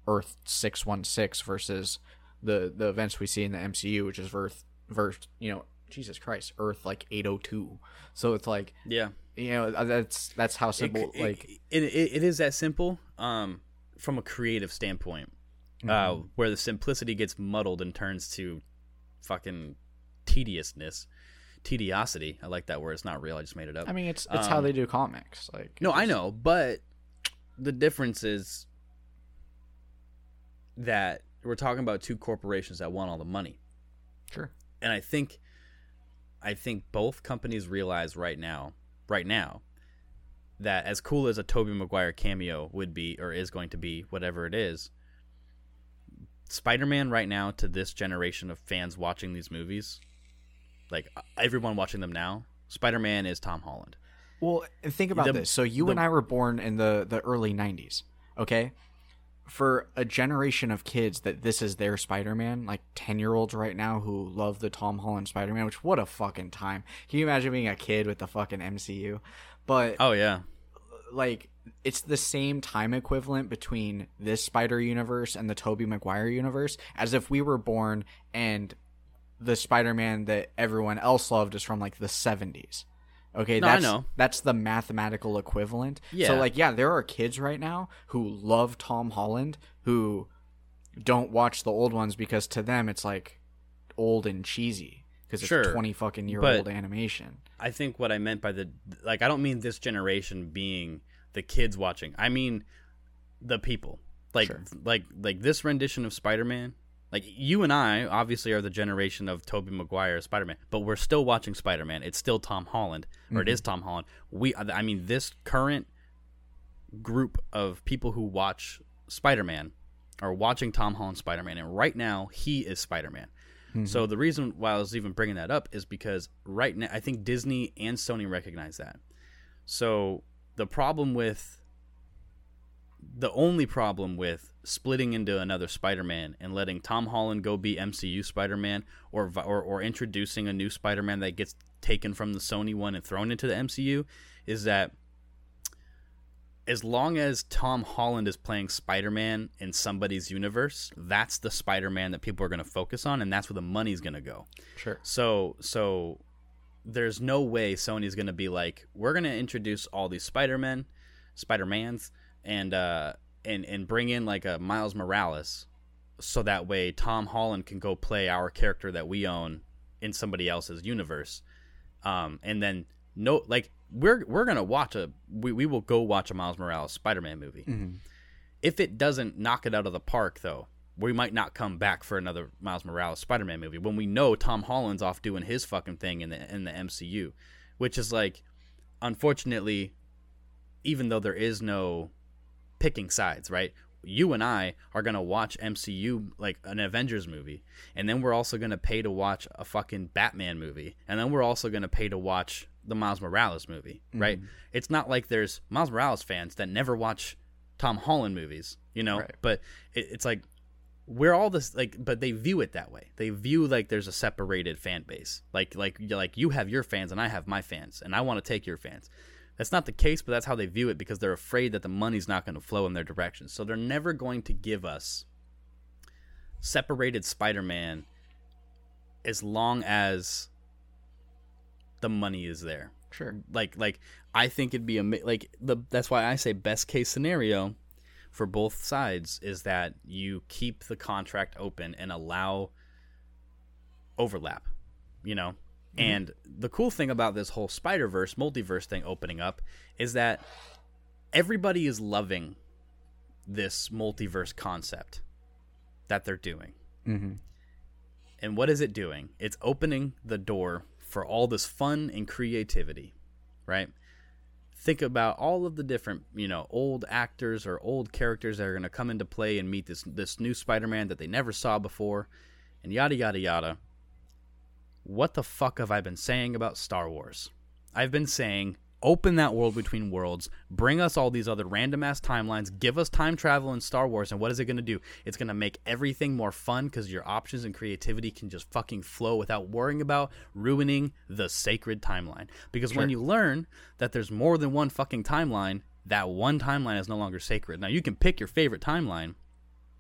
Earth six one six versus the the events we see in the MCU, which is Earth verse you know Jesus Christ Earth like eight oh two. So it's like Yeah. you know that's that's how simple it- like it, it, it is that simple um from a creative standpoint uh where the simplicity gets muddled and turns to fucking tediousness tediosity. I like that word. It's not real. I just made it up. I mean it's it's how Um, they do comics like no i know but the difference is that we're talking about two corporations that want all the money. Sure. And I think I think both companies realize right now, right now, that as cool as a Tobey Maguire cameo would be or is going to be, whatever it is, Spider-Man right now to this generation of fans watching these movies, like uh, everyone watching them now, Spider-Man is Tom Holland. Well, think about The- this. So you the- and I were born in the the early '90s. Okay, for a generation of kids that this is their Spider-Man, like ten year olds right now who love the Tom Holland Spider-Man. Which what a fucking time! Can you imagine being a kid with the fucking MCU? But Oh yeah, like it's the same time equivalent between this Spider Universe and the Tobey Maguire universe as if we were born and the Spider-Man that everyone else loved is from like the 70s. Okay, No, I that's know. that's the mathematical equivalent. Yeah. So like yeah, there are kids right now who love Tom Holland who don't watch the old ones because to them it's like old and cheesy because it's Sure, 20 fucking year old animation. I think what I meant by the like I don't mean this generation being the kids watching. I mean the people. Like Sure. like like this rendition of Spider-Man. Like you and I obviously are the generation of Tobey Maguire Spider-Man, but we're still watching Spider-Man. It's still Tom Holland, or it mm-hmm. is Tom Holland. We I mean this current group of people who watch Spider-Man are watching Tom Holland Spider-Man and right now he is Spider-Man. So mm-hmm. the reason why I was even bringing that up is because right now I think Disney and Sony recognize that. So the problem with the only problem with splitting into another Spider-Man and letting Tom Holland go be MCU Spider-Man or or, or introducing a new Spider-Man that gets taken from the Sony one and thrown into the MCU is that as long as Tom Holland is playing Spider-Man in somebody's universe, that's the Spider-Man that people are going to focus on and that's where the money's going to go. Sure. So so there's no way Sony's gonna be like, we're gonna introduce all these Spider Men, Spider Mans, and uh and and bring in like a Miles Morales, so that way Tom Holland can go play our character that we own in somebody else's universe, um and then no like we're we're gonna watch a we, we will go watch a Miles Morales Spider Man movie. If it doesn't knock it out of the park though, we might not come back for another Miles Morales Spider-Man movie when we know Tom Holland's off doing his fucking thing in the in the MCU, which is like unfortunately even though there is no picking sides, right? You and I are going to watch MCU like an Avengers movie, and then we're also going to pay to watch a fucking Batman movie, and then we're also going to pay to watch the Miles Morales movie, mm-hmm. right? It's not like there's Miles Morales fans that never watch Tom Holland movies, you know, Right. but it, it's like we're all this like but they view it that way. They view like there's a separated fan base. Like like like you have your fans and i have my fans and i want to take your fans. That's not the case but that's how they view it because they're afraid that the money's not going to flow in their direction. So they're never going to give us separated spider-man as long as the money is there. Sure. like like I think it'd be a like the that's why I say best case scenario for both sides is that you keep the contract open and allow overlap, you know. And the cool thing about this whole Spider Verse multiverse thing opening up is that everybody is loving this multiverse concept that they're doing. Mm-hmm. And what is it doing? It's opening the door for all this fun and creativity, right? Think about all of the different, you know, old actors or old characters that are going to come into play and meet this this new Spider-Man that they never saw before, and yada yada yada. What the fuck have I been saying about Star Wars? I've been saying open that world between worlds, bring us all these other random ass timelines, give us time travel in Star Wars, and what is it going to do? It's going to make everything more fun because your options and creativity can just fucking flow without worrying about ruining the sacred timeline. Because when you learn that there's more than one fucking timeline, that one timeline is no longer sacred. Now you can pick your favorite timeline,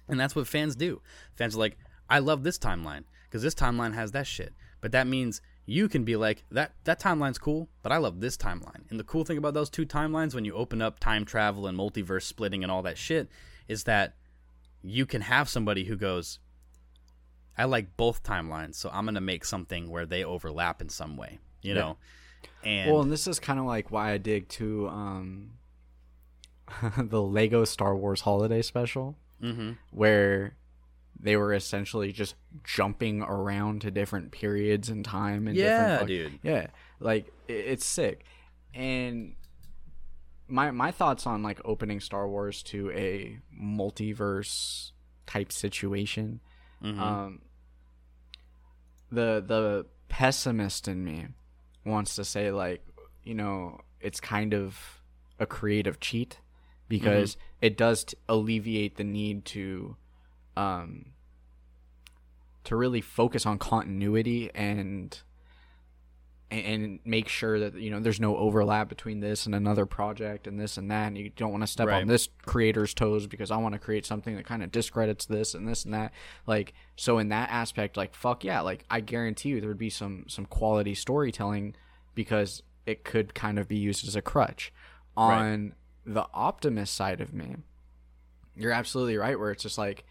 and that's what fans do. Fans are like, I love this timeline because this timeline has that shit. But that means you can be like, that that timeline's cool, but I love this timeline. And the cool thing about those two timelines when you open up time travel and multiverse splitting and all that shit is that you can have somebody who goes, I like both timelines, so I'm gonna make something where they overlap in some way. You know? And Well, and this is kind of like why I dig to um, the Lego Star Wars Holiday Special, mm-hmm. where they were essentially just jumping around to different periods in time and Yeah, different fuck- dude. yeah like it's sick and my my thoughts on like opening star wars to a multiverse type situation Mm-hmm. um the the pessimist in me wants to say like you know it's kind of a creative cheat because it does t- alleviate the need to um to really focus on continuity and and- make sure that you know there's no overlap between this and another project and this and that and you don't want to step Right. on this creator's toes because I want to create something that kind of discredits this and this and that. Like so in that aspect like fuck yeah like I guarantee you there would be some some quality storytelling because it could kind of be used as a crutch. On the optimist side of me you're absolutely right where it's just like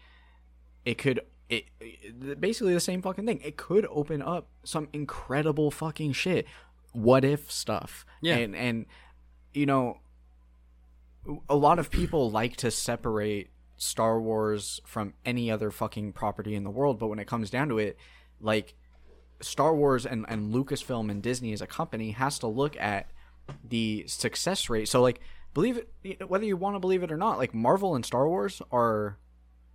it could it, it basically the same fucking thing it could open up some incredible fucking shit what if stuff Yeah. and and you know a lot of people like to separate Star Wars from any other fucking property in the world, but when it comes down to it, like Star Wars and, and Lucasfilm and Disney as a company has to look at the success rate. So like believe it whether you want to believe it or not, like Marvel and Star Wars are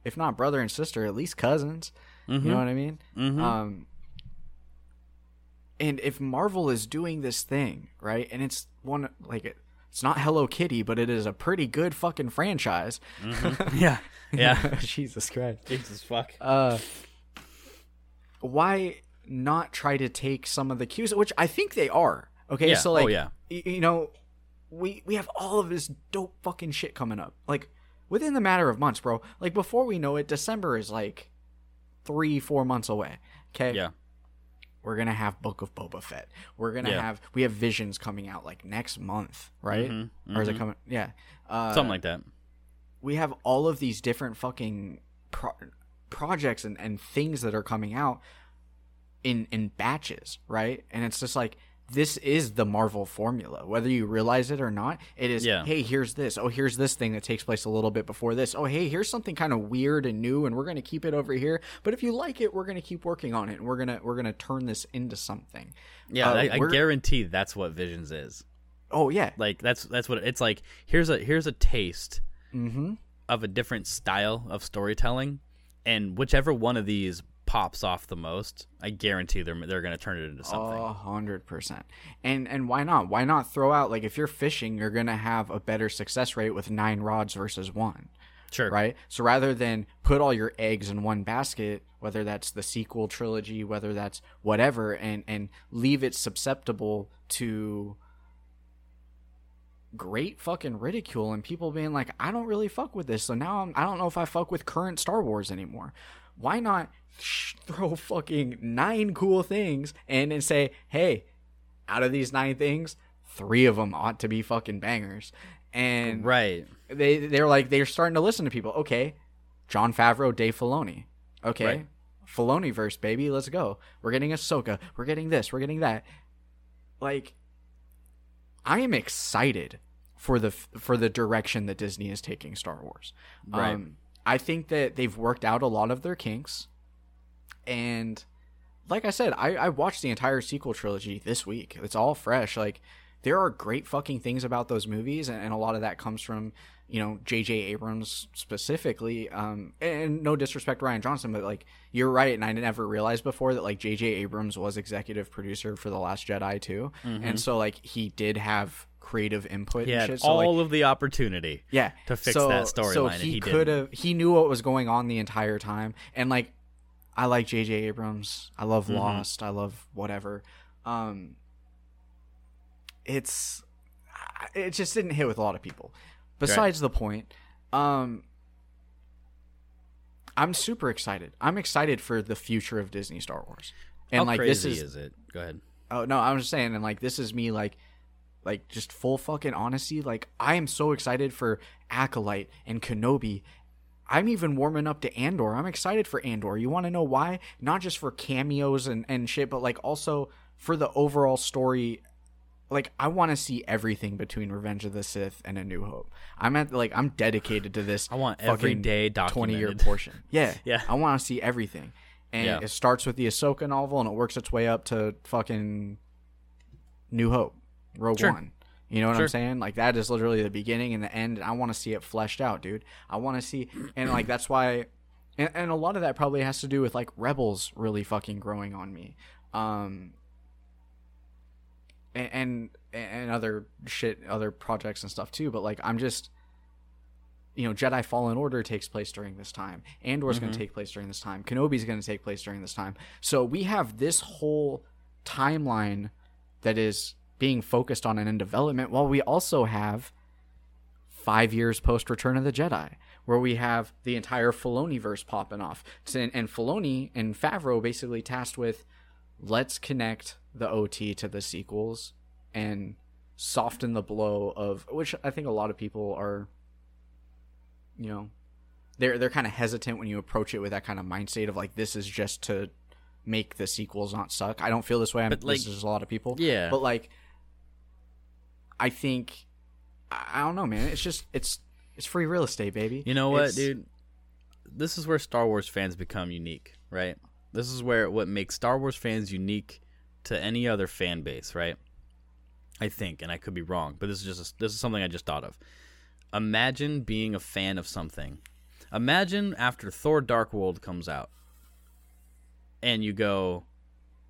if not brother and sister, at least cousins. You know what I mean? Um and if Marvel is doing this thing, right? And it's one like it, it's not Hello Kitty, but it is a pretty good fucking franchise. yeah, yeah. Jesus Christ. Jesus fuck. Uh why not try to take some of the cues which I think they are. Okay? Yeah. So Oh, like yeah. y- you know, we we have all of this dope fucking shit coming up. Like within the matter of months, bro. Like before we know it, December is like 3 4 months away. Okay? yeah, we're gonna have Book of Boba Fett. We're gonna Yeah. have we have Visions coming out like next month, right? Or is it coming? Yeah, uh, something like that. we have all of these different fucking pro- projects and, and things that are coming out in in batches, right? And it's just like this is the Marvel formula, whether you realize it or not. It is. Yeah. Hey, here's this. Oh, here's this thing that takes place a little bit before this. Oh, hey, here's something kind of weird and new, and we're gonna keep it over here. But if you like it, we're gonna keep working on it, and we're gonna we're gonna turn this into something. Yeah, Uh, I, I guarantee that's what Visions is. Oh yeah, Like that's that's what it's like. Here's a here's a taste mm-hmm. of a different style of storytelling, and whichever one of these pops off the most, I guarantee they're they're gonna turn it into something. A hundred percent. And and why not? Why not throw out like if you're fishing, you're gonna have a better success rate with nine rods versus one, sure, right? So rather than put all your eggs in one basket, whether that's the sequel trilogy, whether that's whatever, and and leave it susceptible to great fucking ridicule and people being like, I don't really fuck with this, so now I'm, I don't know if I fuck with current Star Wars anymore. Why not throw fucking nine cool things in and then say, hey, out of these nine things, three of them ought to be fucking bangers. And right, they they're like they're starting to listen to people. Okay, Jon Favreau, Dave Filoni. Okay, Right. Filoni verse, baby, let's go. We're getting Ahsoka. We're getting this. We're getting that. Like, I am excited for the for the direction that Disney is taking Star Wars. Right. Um, I think that they've worked out a lot of their kinks, and like I said, I, I watched the entire sequel trilogy this week. It's all fresh. Like there are great fucking things about those movies, and, and a lot of that comes from you know J.J. Abrams specifically. Um, and no disrespect to Rian Johnson, but like you're right, and I never realized before that like J.J. Abrams was executive producer for the Last Jedi too, and so like he did have creative input. Yeah, and had shit, so, like, all of the opportunity. yeah to fix so, that storyline, so he, he could have he knew what was going on the entire time and like i like jj abrams i love Mm-hmm. lost i love whatever um it's it just didn't hit with a lot of people besides the point um i'm super excited i'm excited for the future of disney star wars and How like this is it? Go ahead. Oh no, I was just saying, and like this is me, like, like just full fucking honesty. Like I am so excited for Acolyte and Kenobi. I'm even warming up to Andor. I'm excited for Andor. You want to know why? Not just for cameos and and shit, but like also for the overall story. Like I want to see everything between Revenge of the Sith and A New Hope. I'm at like I'm dedicated to this. I want every day 20 year portion. Yeah, Yeah. I want to see everything. And Yeah. it starts with the Ahsoka novel and it works its way up to fucking New Hope, Rogue Sure. One. You know what Sure. I'm saying? Like that is literally the beginning and the end. I want to see it fleshed out, dude. I want to see, and like that's why, and, and a lot of that probably has to do with like Rebels really fucking growing on me, um, and and, and other shit, other projects and stuff too. But like I'm just, you know, Jedi Fallen Order takes place during this time. Andor's going to take place during this time. Kenobi's going to take place during this time. So we have this whole timeline that is being focused on and in development, while we also have five years post Return of the Jedi, where we have the entire Filoni verse popping off. And, and Filoni and Favreau basically tasked with let's connect the OT to the sequels and soften the blow of which I think a lot of people are you know they're they're kind of hesitant when you approach it with that kind of mind state of like this is just to make the sequels not suck. I don't feel this way. I'm, like- this is a lot of people. Yeah. But like I think I don't know, man. It's just it's it's free real estate, baby. You know what, It's- dude? this is where Star Wars fans become unique, right? This is where what makes Star Wars fans unique to any other fan base, right? I think, and I could be wrong, but this is just this is something I just thought of. Imagine being a fan of something. Imagine after Thor: Dark World comes out, and you go,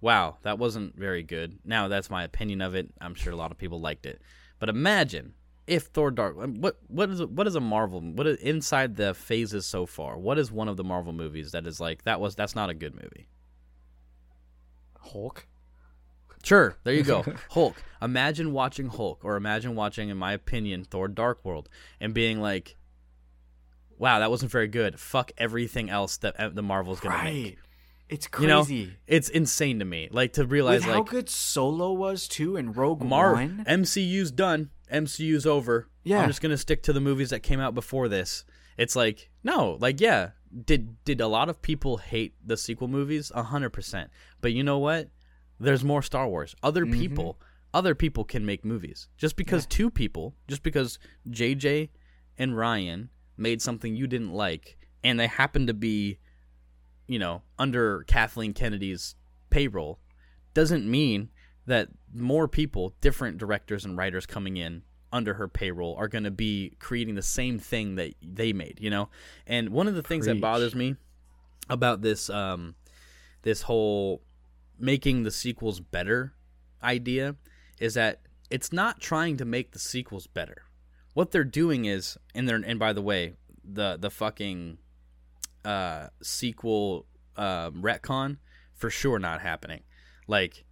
"Wow, that wasn't very good." Now that's my opinion of it. I'm sure a lot of people liked it, but imagine if Thor: Dark what what is a, what is a Marvel what is inside the phases so far? What is one of the Marvel movies that is like that was that's not a good movie? Hulk. Sure, there you go. Hulk. Imagine watching Hulk, or imagine watching, in my opinion, Thor: Dark World, and being like, "Wow, that wasn't very good. Fuck everything else that uh, the Marvel's gonna Right. make." It's crazy. You know, it's insane to me. Like to With realize, how good Solo was too in Rogue Mar One. MCU's done. MCU's over. Yeah. I'm just gonna stick to the movies that came out before this. It's like no, like yeah. Did did a lot of people hate the sequel movies? A hundred percent. But you know what? There's more Star Wars. Other mm-hmm. people, other people can make movies. Just because two people, just because JJ and Ryan made something you didn't like, and they happen to be, you know, under Kathleen Kennedy's payroll, doesn't mean that more people, different directors and writers coming in under her payroll are going to be creating the same thing that they made, you know? And one of the things that bothers me about this um this whole making the sequels better idea is that it's not trying to make the sequels better. What they're doing is and they're and by the way, the the fucking uh sequel um retcon for sure not happening. Like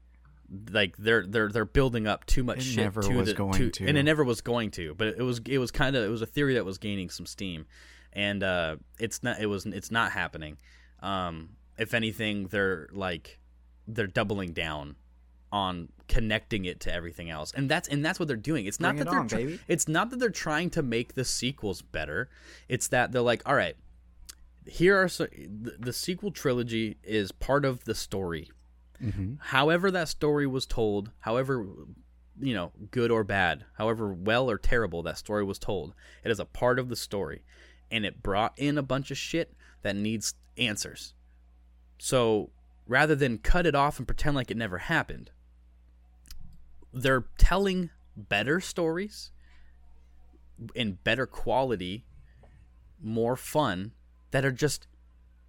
like they're they're they're building up too much It shit never to was the, going to, to. and it never was going to but it was it was kind of it was a theory that was gaining some steam. And uh it's not it was it's not happening. Um if anything they're like they're doubling down on connecting it to everything else. And that's and that's what they're doing. It's not Bring that it they're on, tr- it's not that they're trying to make the sequels better. It's that they're like all right here are so, the, the sequel trilogy is part of the story. Mm-hmm. However that story was told however you know good or bad however well or terrible that story was told it is a part of the story. And it brought in a bunch of shit that needs answers. So rather than cut it off and pretend like it never happened they're telling better stories in better quality more fun that are just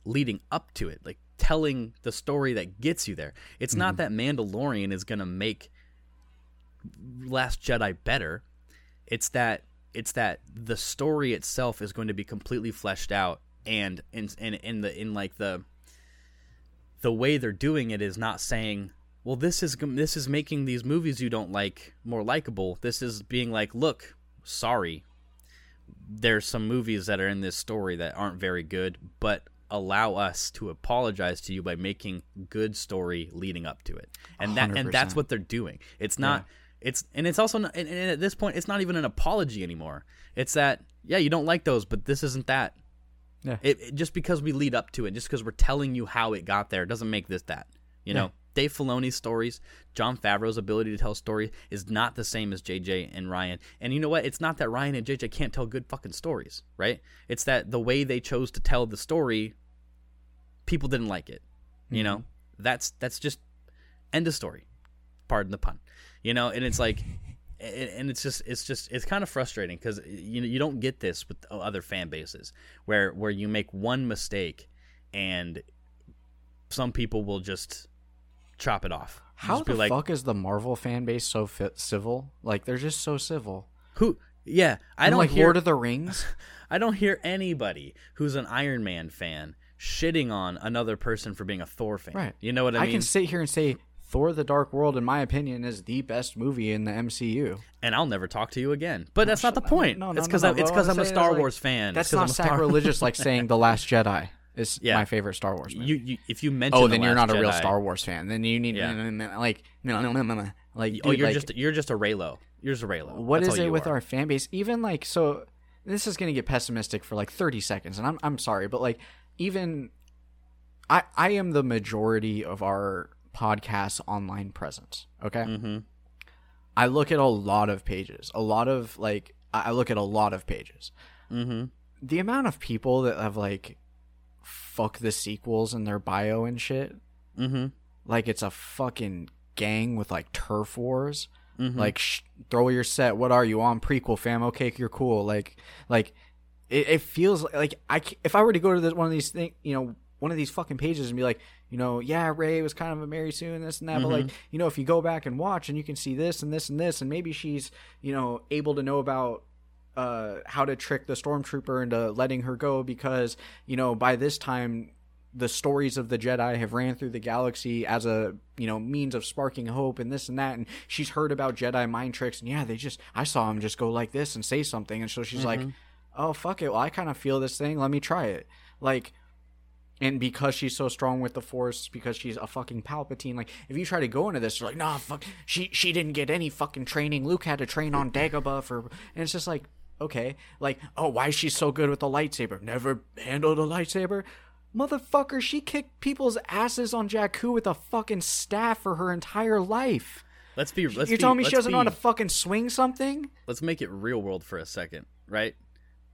leading up to it, like telling the story that gets you there. It's not mm-hmm. that Mandalorian is going to make Last Jedi better. It's that it's that the story itself is going to be completely fleshed out and in in in the in like the the way they're doing it is not saying well this is this is making these movies you don't like more likable this is being like look sorry there's some movies that are in this story that aren't very good but allow us to apologize to you by making good story leading up to it. And that and that's what they're doing. It's not it's and it's also not, and, and at this point it's not even an apology anymore. It's that yeah you don't like those but this isn't that. Yeah. it, it- just because we lead up to it, just because we're telling you how it got there, doesn't make this that. You know, Dave Filoni's stories, Jon Favreau's ability to tell story is not the same as JJ and Ryan. And you know what? It's not that Ryan and JJ can't tell good fucking stories, right? It's that the way they chose to tell the story, people didn't like it. You know, mm-hmm. that's that's just end of story. Pardon the pun. You know, and it's like and it's just it's just it's kind of frustrating because you you don't get this with other fan bases where where you make one mistake and some people will just chop it off. How just the like, fuck is the Marvel fan base so fit civil? Like they're just so civil. who? Yeah, I And, don't like hear. Lord of the Rings. I don't hear anybody who's an Iron Man fan shitting on another person for being a Thor fan. Right. You know what I, I mean? I can sit here and say Thor: The Dark World, in my opinion, is the best movie in the MCU. and I'll never talk to you again. But that's not the point. No, no, it's no, because no, I'm, it's but because what I'm a Star like, Wars fan. That's It's not I'm a Star- sacrilegious like saying The Last Jedi is Yeah. my favorite Star Wars movie. You, you if you mention oh, The then you're not a real Star Wars fan. Then you need Yeah. like no no no no. Like oh, dude, you're like, just you're just a Reylo. You're just a Reylo. what That's is it with are. our fan base? Even like so, this is gonna get pessimistic for like 30 seconds, and I'm I'm sorry, but like even I I am the majority of our podcast online presence. Okay, Mm-hmm. I look at a lot of pages, a lot of like I I look at a lot of pages. Mm-hmm. The amount of people that have like fuck the sequels in their bio and shit. Mm-hmm. Like it's a fucking gang with like turf wars. Mhm. Like sh- throw your set. What are you on prequel fam? Okay, you're cool. Like like it, it feels like I c- if I were to go to this one of these thing, you know, one of these fucking pages and be like, you know, yeah, Rey was kind of a Mary Sue and this and that, but like, you know, if you go back and watch and you can see this and this and this, and maybe she's, you know, able to know about uh how to trick the stormtrooper into letting her go because, you know, by this time the stories of the Jedi have ran through the galaxy as a you know means of sparking hope and this and that. And she's heard about Jedi mind tricks and yeah they just I saw him just go like this and say something. And so she's like oh fuck it. Well I kind of feel this thing. Let me try it. Like and because she's so strong with the force because she's a fucking palpatine like if you try to go into this you're like nah fuck. She she didn't get any fucking training. Luke had to train on dagobah for and it's just like okay like oh why is she so good with the lightsaber never handled a lightsaber motherfucker she kicked people's asses on jakku with a fucking staff for her entire life Let's be. Let's you're be, telling me she doesn't know how to fucking swing something let's make it real world for a second, right?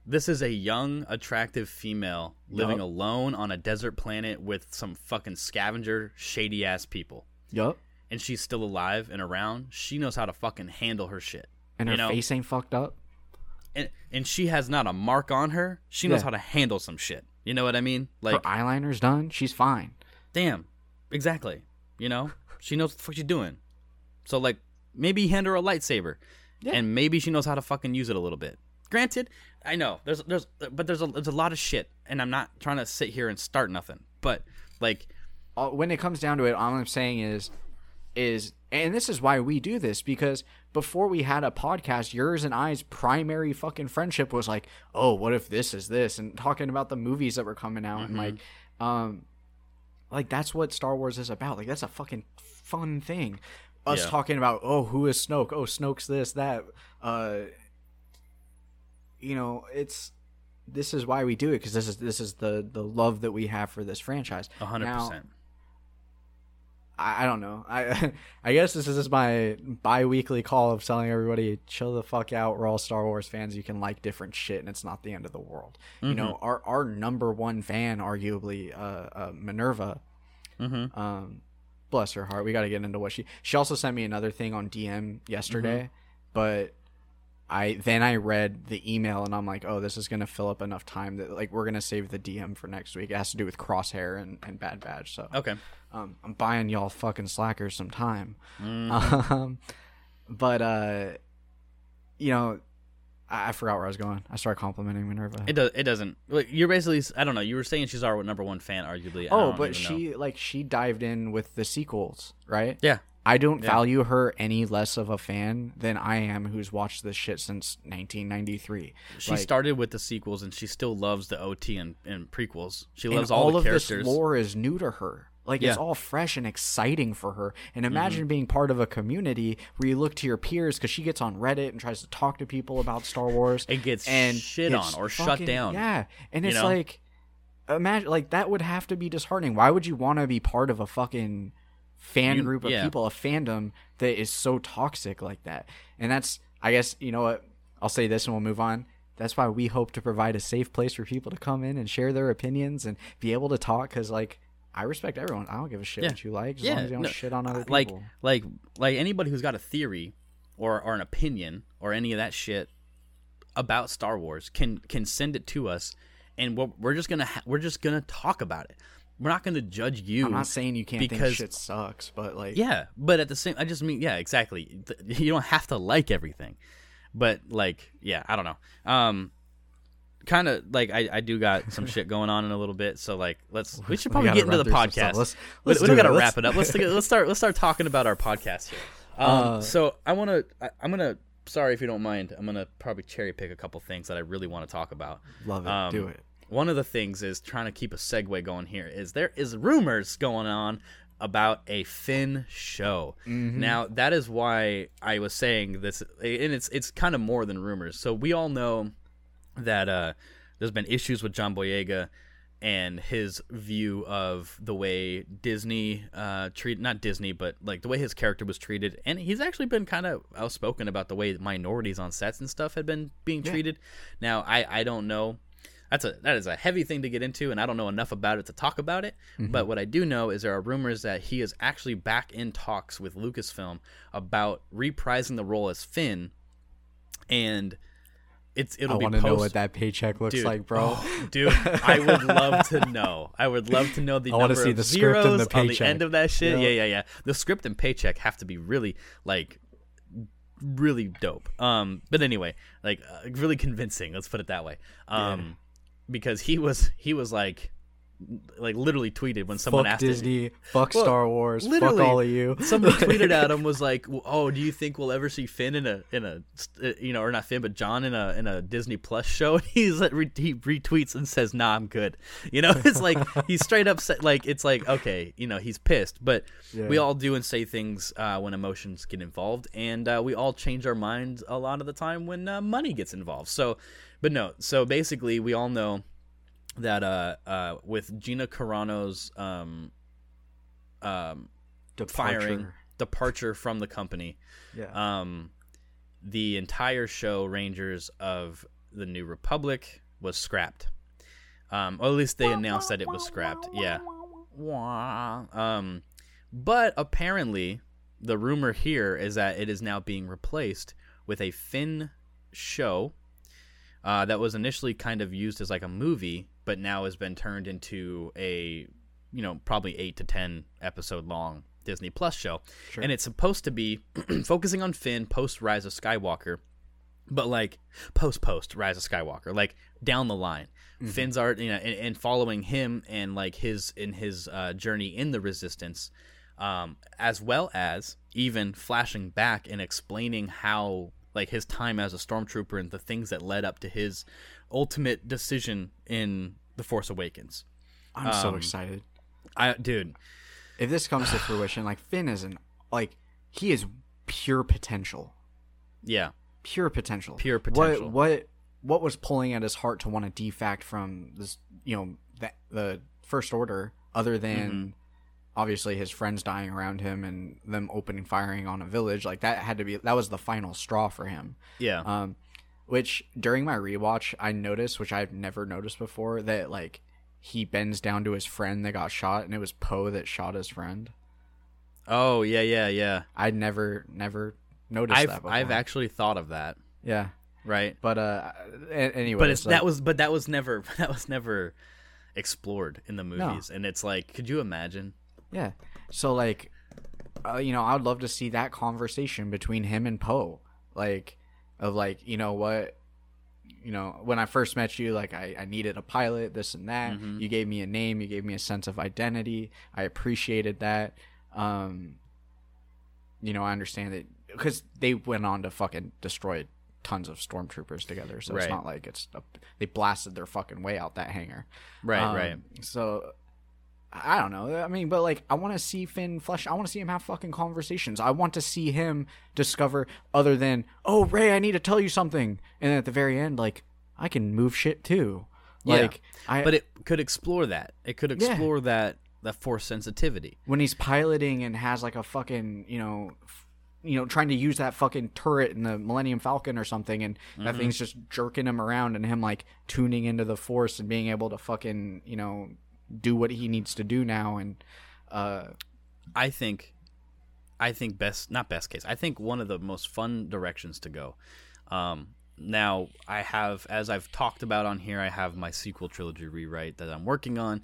This is a young, attractive female living Yup. alone on a desert planet with some fucking scavenger, shady ass people. yup And she's still alive and around. She knows how to fucking handle her shit. and her know? face ain't fucked up And, and she has not a mark on her. She knows Yeah. how to handle some shit. You know what I mean? Like, her eyeliner's done she's fine damn. Exactly. You know? She knows what the fuck she's doing. So, like, maybe hand her a lightsaber. Yeah. And maybe she knows how to fucking use it a little bit. Granted, I know there's there's but there's a there's a lot of shit, and I'm not trying to sit here and start nothing. But like, uh, when it comes down to it, all I'm saying is, is, and this is why we do this because before we had a podcast, yours and I's primary fucking friendship was like, oh, what if this is this, and talking about the movies that were coming out, and like, um, like that's what Star Wars is about. Like that's a fucking fun thing. Us Yeah. talking about, oh, who is Snoke? Oh, Snoke's this, that. Uh, you know, it's this is why we do it because this is this is the the love that we have for this franchise. a hundred Now, percent. I, I don't know. I I guess this is just my bi-weekly call of telling everybody chill the fuck out. We're all Star Wars fans. You can like different shit, and it's not the end of the world. You know, our our number one fan, arguably, uh, uh Minerva. Mm-hmm. Um, bless her heart. We got to get into what she. She also sent me another thing on DM yesterday, but I then I read the email and I'm like, oh, this is gonna fill up enough time that like we're gonna save the DM for next week. It has to do with Crosshair and, and Bad Batch. So Okay. um, I'm buying y'all fucking slackers some time. Mm-hmm. Um, but uh, you know, I, I forgot where I was going. I started complimenting Minerva. It does. It doesn't. Like, you're basically. I don't know. You were saying she's our number one fan, arguably. Oh, but she know. like she dived in with the sequels, right? Yeah. I don't Yeah. value her any less of a fan than I am, who's watched this shit since 1993. She Like, started with the sequels, and she still loves the OT and, and prequels. She loves all, the of characters. this lore is new to her. Like Yeah. it's all fresh and exciting for her. And Mm-hmm. imagine being part of a community where you look to your peers because she gets on Reddit and tries to talk to people about Star Wars. and gets and shit it's on or shut down. Yeah, and You it's know? like imagine like that would have to be disheartening. Why would you want to be part of a fucking fan You- group of yeah. people, a fandom that is so toxic like that? And that's I guess you know what I'll say this and we'll move on. That's why we hope to provide a safe place for people to come in and share their opinions and be able to talk. Because like I respect everyone. I don't give a shit Yeah. what you like as Yeah, long as you don't no, shit on other people. like like like anybody who's got a theory or or an opinion or any of that shit about Star Wars can can send it to us, and we're, we're just gonna ha- we're just gonna talk about it. We're not gonna judge you. I'm not saying you can't because think shit sucks, but like yeah, but at the same, I just mean yeah, exactly. You don't have to like everything, but like yeah, I don't know. Um, kind of like I, I do got some shit going on in a little bit, so like let's we should probably gotta get into the through some stuff. podcast. Let's- we let's we do don't got to it. wrap it up. Let's let's start let's start talking about our podcast here. Um, Uh, so I want to I'm gonna sorry if you don't mind I'm gonna probably cherry pick a couple things that I really want to talk about. love it. Um, Do it. One of the things is trying to keep a segue going here is there is rumors going on about a Finn show. Now that is why I was saying this, and it's it's kind of more than rumors. So we all know that uh, there's been issues with John Boyega and his view of the way Disney uh, treat not Disney, but like the way his character was treated, and he's actually been kind of outspoken about the way minorities on sets and stuff had been being treated. Now I I don't know. That's a that is a heavy thing to get into, and I don't know enough about it to talk about it. Mm-hmm. But what I do know is there are rumors that he is actually back in talks with Lucasfilm about reprising the role as Finn, and it's it'll be I want to know what that paycheck looks Dude, like, bro. oh, dude, I would love to know. I would love to know the I number see of the script and zeros the on the end of that shit. Yeah. Yeah, yeah, yeah. The script and paycheck have to be really like really dope. Um, but anyway, like uh, really convincing. Let's put it that way. Um, because he was he was like like literally tweeted when someone fuck asked him- Disney, fuck Well, Star Wars, fuck all of you. Someone tweeted at him was like, "Oh, do you think we'll ever see Finn in a in a you know or not Finn but John in a in a Disney Plus show?" And he's like, he retweets and says, "Nah, I'm good." You know, it's like he's straight up like it's like okay, you know, he's pissed, but we all do and say things uh, when emotions get involved, and uh, we all change our minds a lot of the time when uh, money gets involved. So, but no, so basically, we all know that uh uh with Gina Carano's um um firing Departure. departure from the company Yeah. um the entire show rangers of the new republic was scrapped um or at least they announced that it was scrapped yeah um but apparently the rumor here is that it is now being replaced with a Finn show uh, that was initially kind of used as like a movie, but now has been turned into a, you know, probably eight to ten episode long Disney Plus show, Sure. and it's supposed to be focusing on Finn post Rise of Skywalker, but like post post Rise of Skywalker, like down the line. Finn's art, you know, and, and following him and like his in his uh, journey in the Resistance, um, as well as even flashing back and explaining how like his time as a stormtrooper and the things that led up to his ultimate decision in the Force Awakens. I'm so um, excited. I dude, If this comes to fruition, like Finn is an like he is pure potential. yeah, Pure potential. Pure potential. What what what was pulling at his heart to want to defact from this you know, the the first order other than Mm-hmm. Obviously his friends dying around him and them opening firing on a village like that had to be that was the final straw for him yeah, um which during my rewatch i noticed which i've never noticed before that like he bends down to his friend that got shot and it was poe that shot his friend oh yeah, yeah, yeah. i'd never never noticed I've that before. I've actually thought of that, yeah right? but uh anyway but it's that was but that was never that was never explored in the No. movies, and it's like, could you imagine? Yeah. So like uh, you know i'd love to see that conversation between him and poe. Like of like you know what? You know when i first met you like i, I needed a pilot this and that. Mhm. you gave me a name. You gave me a sense of identity. I appreciated that. Um you know i understand that because they went on to fucking destroy tons of stormtroopers together. So Right. it's not like it's a, they blasted their fucking way out that hangar. Right, um, right. So I don't know. I mean, but like I want to see Finn flesh. I want to see him have fucking conversations. I want to see him discover other than oh Rey, I need to tell you something, and then at the very end, like I can move shit too. Yeah. Like I, But it could explore that. It could Yeah. explore that that force sensitivity. when he's piloting and has like a fucking you know. f- You know, trying to use that fucking turret in the Millennium Falcon or something, and Mm-hmm. that thing's just jerking him around, and him like tuning into the Force and being able to fucking you know do what he needs to do now, and uh, I think, I think best not best case. I think one of the most fun directions to go. Um, now I have, as I've talked about on here, I have my sequel trilogy rewrite that I'm working on.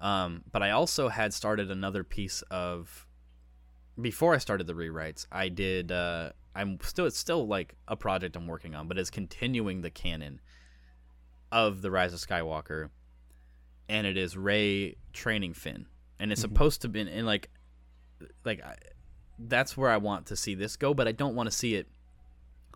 Um, but I also had started another piece of. Before I started the rewrites, I did. Uh, I'm still it's still like a project I'm working on, but it's continuing the canon of the Rise of Skywalker, and it is Rey training Finn, and it's supposed to be in like like I, that's where I want to see this go, but I don't want to see it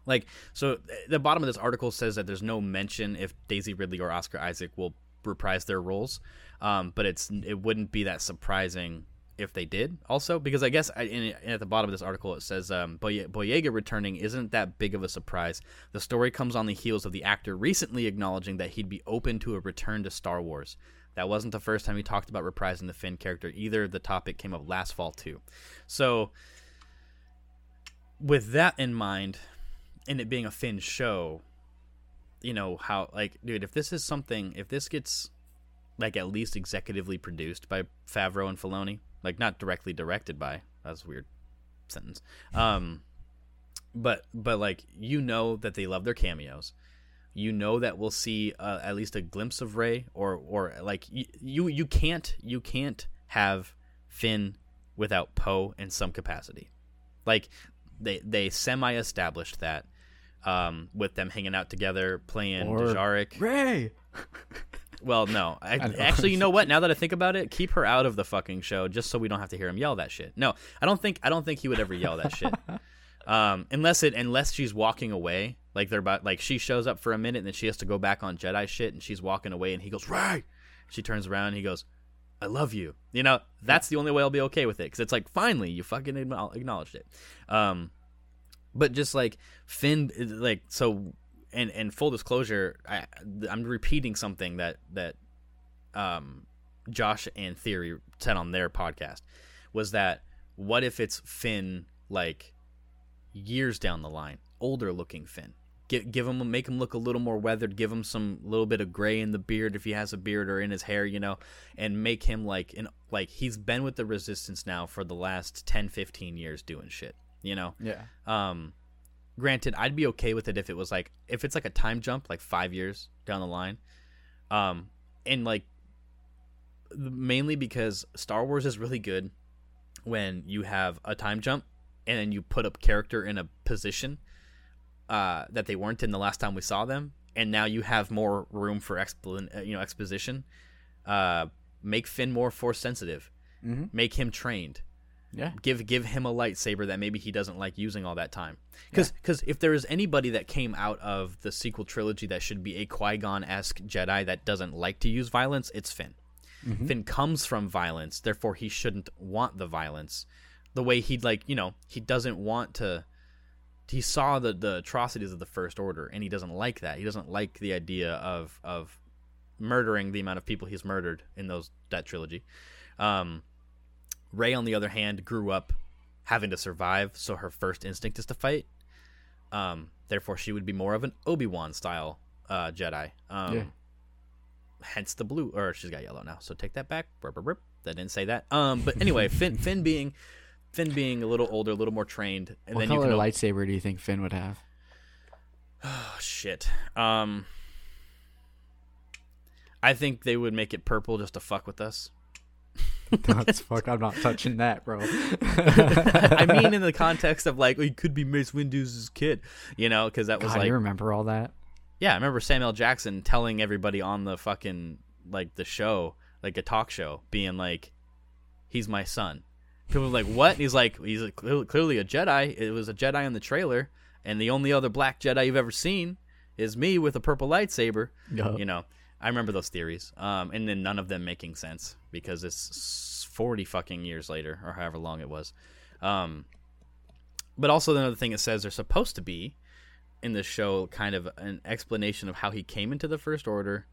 like so. The bottom of this article says that there's no mention if Daisy Ridley or Oscar Isaac will reprise their roles, um, but it's it wouldn't be that surprising if they did also because I guess I, in, at the bottom of this article it says um, Boye- Boyega returning isn't that big of a surprise. The story comes on the heels of the actor recently acknowledging that he'd be open to a return to Star Wars. That wasn't the first time he talked about reprising the Finn character either. The topic came up last fall too. So, with that in mind, and it being a Finn show, you know how like dude, if this is something, if this gets like at least executively produced by Favreau and Filoni, like not directly directed by. That's weird sentence. Um, but but like you know that they love their cameos. You know that we'll see uh, at least a glimpse of Rey, or or like you you, you can't you can't have Finn without Poe in some capacity. Like they they semi established that um, with them hanging out together playing Or-. Rey. Well, no. I, know. actually, you know what? Now that I think about it, keep her out of the fucking show just so we don't have to hear him yell that shit. No, I don't think I don't think he would ever yell that shit. Um, unless it unless she's walking away, like they're about like she shows up for a minute and then she has to go back on Jedi shit and she's walking away and he goes right. She turns around and he goes, "I love you." You know, that's the only way I'll be okay with it because it's like finally you fucking acknowledged it. Um, but just like Finn, like so, and and full disclosure, I I'm repeating something that that um Josh and Theory said on their podcast was that what if it's Finn like years down the line, older looking Finn. Give, give him make him look a little more weathered. Give him some little bit of gray in the beard if he has a beard or in his hair, you know, and make him like in like he's been with the resistance now for the last 10, 15 years doing shit, you know. Yeah. Um, granted, I'd be okay with it if it was like if it's like a time jump, like five years down the line. Um, and like mainly because Star Wars is really good when you have a time jump and then you put a character in a position uh, that they weren't in the last time we saw them, and now you have more room for explan- uh, you know exposition. Uh, make Finn more force sensitive. Mhm. Make him trained Yeah. give give him a lightsaber that maybe he doesn't like using all that time. Because if there is anybody that came out of the sequel trilogy that should be a Qui Gon esque Jedi that doesn't like to use violence, it's Finn. Finn comes from violence, therefore he shouldn't want the violence. The way he'd like, you know, he doesn't want to. He saw the the atrocities of the First Order, and he doesn't like that. He doesn't like the idea of of murdering the amount of people he's murdered in those that trilogy. Um, Rey, on the other hand, grew up having to survive, so her first instinct is to fight. Um, therefore, she would be more of an Obi Wan style uh, Jedi. Um, Yeah. Hence the blue, or she's got yellow now. So take that back. Burp. That didn't say that. Um, but anyway, Finn, Finn being, Finn being a little older, a little more trained, and what then color you can op- lightsaber do you think Finn would have? Oh, shit. Um, I think they would make it purple just to fuck with us. That's fuck. I'm not touching that, bro. I mean, in the context of like, oh, he could be Mace Windu's kid, you know, because that was God, like, you remember all that? yeah, I remember Samuel Jackson telling everybody on the fucking like the show, like a talk show, being like, "He's my son." People were like, "What?" And he's like, "He's a, clearly, a Jedi. It was a Jedi in the trailer, and the only other black Jedi you've ever seen is me with a purple lightsaber." Yup. You know, I remember those theories, um, and then none of them making sense because it's forty fucking years later, or however long it was. Um, but also another thing it says there's supposed to be in this show kind of an explanation of how he came into the First Order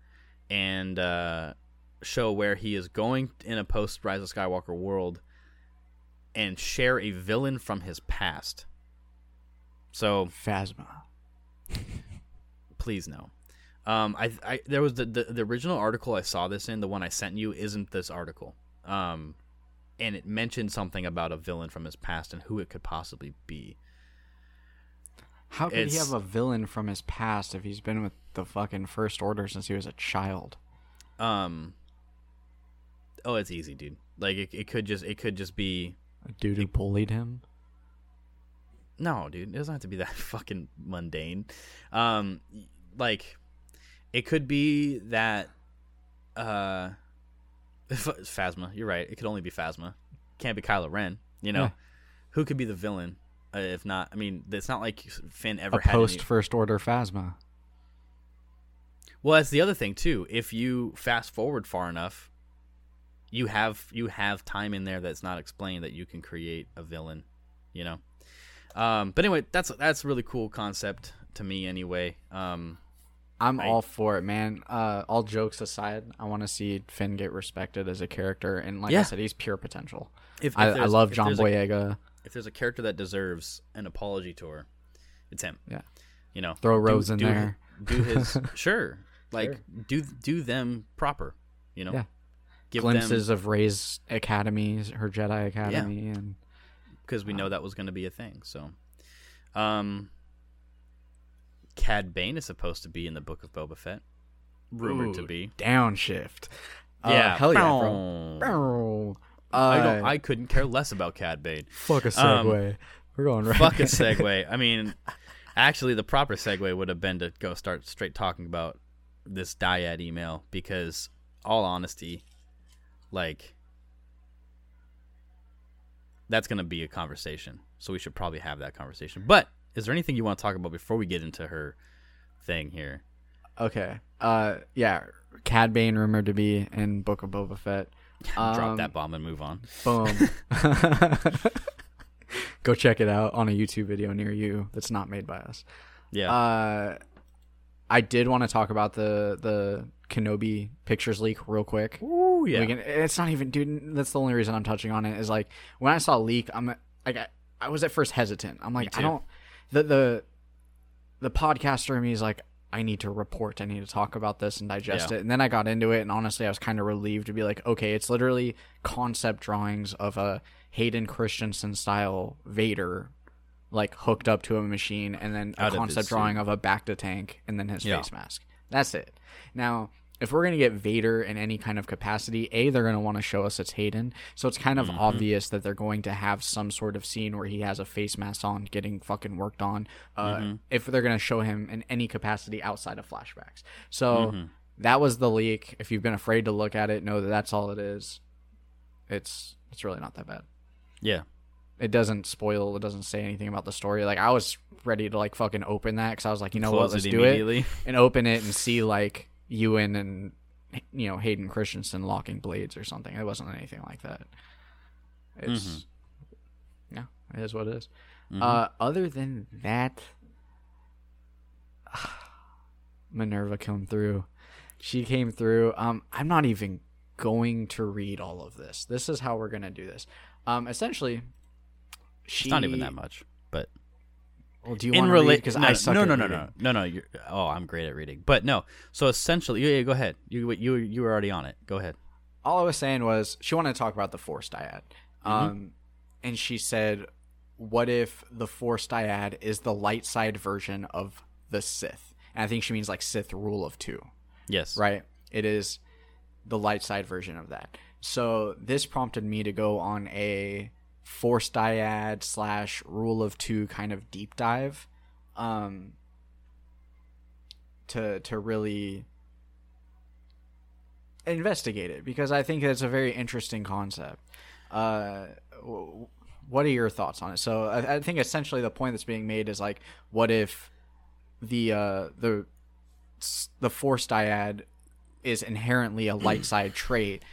and uh, show where he is going in a post Rise of Skywalker world and share a villain from his past. So Phasma. please no. Um, I, I there was the, the the original article I saw this in the one I sent you isn't this article. Um, and it mentioned something about a villain from his past and who it could possibly be. How could he have a villain from his past if he's been with the fucking First Order since he was a child? Um, oh, it's easy, dude. Like it, it could just it could just be A dude who bullied him? No, dude, it doesn't have to be that fucking mundane. Um, like, it could be that, uh, Phasma. You're right. It could only be Phasma. Can't be Kylo Ren. You know, Yeah. who could be the villain? Uh, if not, I mean, it's not like Finn ever A had. post Any... First Order Phasma. Well, that's the other thing too. If you fast forward far enough, you have you have time in there that's not explained that you can create a villain. You know. Um, but anyway, that's that's a really cool concept to me. Anyway, um, I'm Right. all for it, man. Uh, all jokes aside, I want to see Finn get respected as a character, and like Yeah. I said, he's pure potential. if, if I, I love John there's a- Boyega. if there's a character that deserves an apology tour, it's him. Yeah. You know, Throw do- Rose in do, there. do his sure, like do do them proper, you know. Yeah. Give glimpses them of Rey's academy, her Jedi academy, and because we know that was going to be a thing. So, um, Cad Bane is supposed to be in the Book of Boba Fett, rumored to be. downshift. Uh, Yeah, hell yeah, Bow. bro. Bow. I Uh, don't. I couldn't care less about Cad Bane. fuck a um, segue. We're going right. Fuck a segue. I mean, actually, the proper segue would have been to go start straight talking about this dyad email because, all honesty, like that's going to be a conversation. So we should probably have that conversation. But is there anything you want to talk about before we get into her thing here? Okay. Uh, yeah. Cad Bane rumored to be in Book of Boba Fett. Drop Um, that bomb and move on. Boom. Go check it out on a YouTube video near you that's not made by us. Yeah. Uh, I did want to talk about the the Kenobi pictures leak real quick. Ooh, yeah. Can, it's not even, dude. That's the only reason I'm touching on it. Is like when I saw leak, I'm like, I, I was at first hesitant. I'm like, I don't. The the the podcaster in me is like, I need to report. I need to talk about this and digest Yeah. it. And then I got into it, and honestly, I was kind of relieved to be like, okay, it's literally concept drawings of a Hayden Christensen style Vader. Like hooked up to a machine, and then a Out of his concept suit. drawing of a Bacta tank, and then his Yeah. face mask. That's it. Now, if we're gonna get Vader in any kind of capacity, a they're gonna want to show us it's Hayden, so it's kind of Mm-hmm. obvious that they're going to have some sort of scene where he has a face mask on, getting fucking worked on. Uh, Mm-hmm. If they're gonna show him in any capacity outside of flashbacks, so Mm-hmm. that was the leak. If you've been afraid to look at it, know that that's all it is. It's it's really not that bad. yeah. It doesn't spoil. It doesn't say anything about the story. Like I was ready to like fucking open that because I was like, you know Close what, let's it do it and open it and see like Ewan and you know Hayden Christensen locking blades or something. It wasn't anything like that. It's yeah, it is what it is. Uh, other than that, Minerva came through. She came through. Um, I'm not even going to read all of this. This is how we're gonna do this. Um, essentially, she It's not even that much, but Well, do you in want to read? relate Because no, I suck no, no, no, no, no, no. You're, oh, I'm great at reading, but no. So essentially, yeah, yeah, go ahead. You you you were already on it. Go ahead. all I was saying was she wanted to talk about the Force dyad, um, and she said, "What if the Force dyad is the light side version of the Sith?" And I think she means like Sith rule of two, Yes. right? It is the light side version of that. So this prompted me to go on a Force dyad slash rule of two kind of deep dive, um, to to really investigate it because I think it's a very interesting concept. Uh, what are your thoughts on it? So I, I think essentially the point that's being made is like, what if the uh, the the force dyad is inherently a light side trait?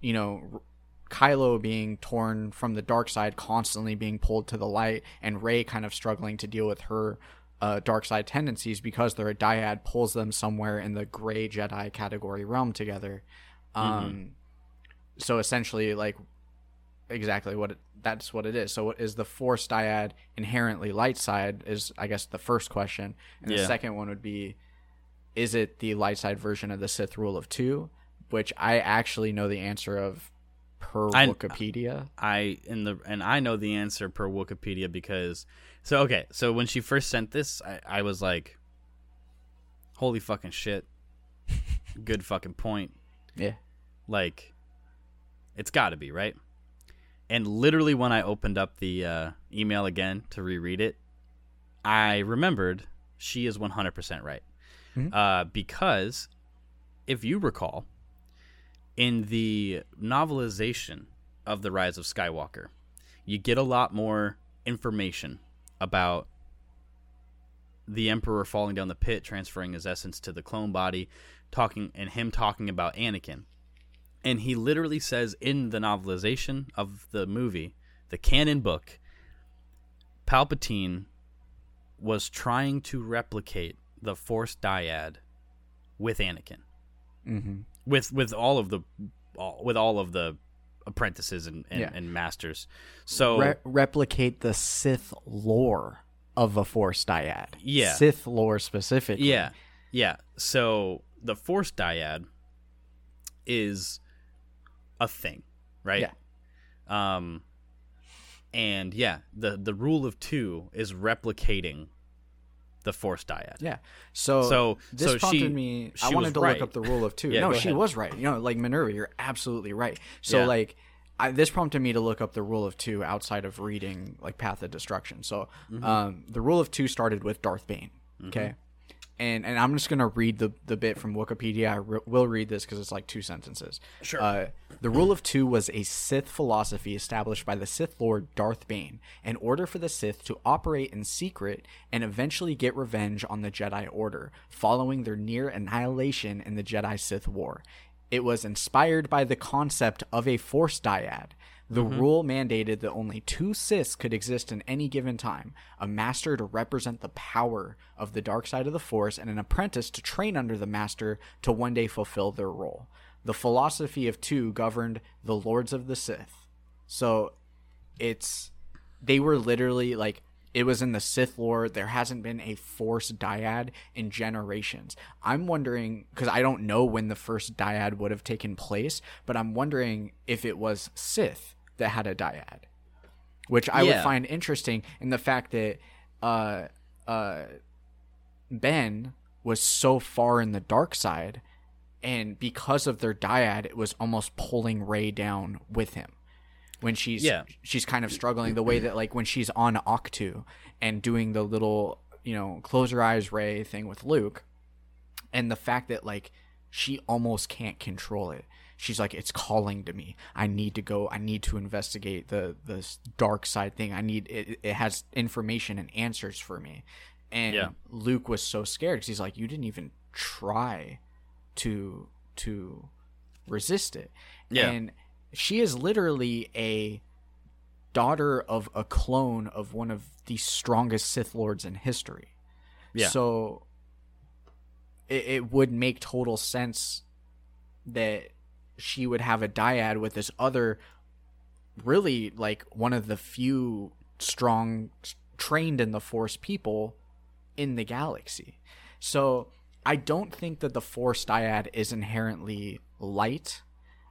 You know, Kylo being torn from the dark side, constantly being pulled to the light, and Rey kind of struggling to deal with her uh, dark side tendencies because they're a dyad pulls them somewhere in the gray Jedi category realm together. Um, so essentially, like exactly what it, that's what it is. So, what is the Force dyad inherently light side? Is I guess the first question, and the second one would be, is it the light side version of the Sith rule of two? Which I actually know the answer of per I- Wikipedia. I in the and I know the answer per Wikipedia because so okay so when she first sent this I, I was like holy fucking shit. Good fucking point. Yeah. like it's got to be right? And literally when I opened up the uh, email again to reread it I remembered she is 100% right. Uh, because if you recall in the novelization of the rise of skywalker you get a lot more information about the emperor falling down the pit transferring his essence to the clone body talking and him talking about anakin and he literally says in the novelization of the movie the canon book palpatine was trying to replicate the force dyad with anakin Mm-hmm. With with all of the all, with all of the apprentices and and, Yeah. and masters so Re- replicate the Sith lore of a Force dyad. Yeah. Sith lore specifically. yeah Yeah. So the Force dyad is a thing, right? Yeah. Um, and yeah, the the rule of two is replicating the Force dyad. Yeah. So So- this so prompted she- me. she I wanted to right. look up the rule of two. Yeah, no, she ahead. was right. You know, like Minerva, you're absolutely right. So Yeah. like. I, this prompted me to look up the rule of two outside of reading like Path of Destruction. So, Mm-hmm. um, the rule of two started with Darth Bane. Okay, and and I'm just gonna read the the bit from Wikipedia. I re- will read this because it's like two sentences. Sure. Uh, the rule of two was a Sith philosophy established by the Sith Lord Darth Bane in order for the Sith to operate in secret and eventually get revenge on the Jedi Order following their near annihilation in the Jedi Sith War. It was inspired by the concept of a Force dyad. The mm-hmm. rule mandated that only two Siths could exist in any given time a master to represent the power of the dark side of the Force, and an apprentice to train under the master to one day fulfill their role. The philosophy of two governed the Lords of the Sith. So it's. They were literally like. It was in the Sith lore. There hasn't been a Force dyad in generations. I'm wondering, because I don't know when the first dyad would have taken place, but I'm wondering if it was Sith that had a dyad which I would find interesting in the fact that uh, uh, Ben was so far in the dark side, and because of their dyad, it was almost pulling Rey down with him. When she's Yeah. she's kind of struggling the way that like when she's on Ahch-To and doing the little you know close your eyes Rey thing with Luke, and the fact that like she almost can't control it she's like it's calling to me i need to go i need to investigate the the dark side thing i need it, it has information and answers for me and Yeah. luke was so scared because he's like you didn't even try to to resist it Yeah. and she is literally a daughter of a clone of one of the strongest sith lords in history Yeah. so it, it would make total sense that she would have a dyad with this other really like one of the few strong trained in the force people in the galaxy. So i don't think that the force dyad is inherently light.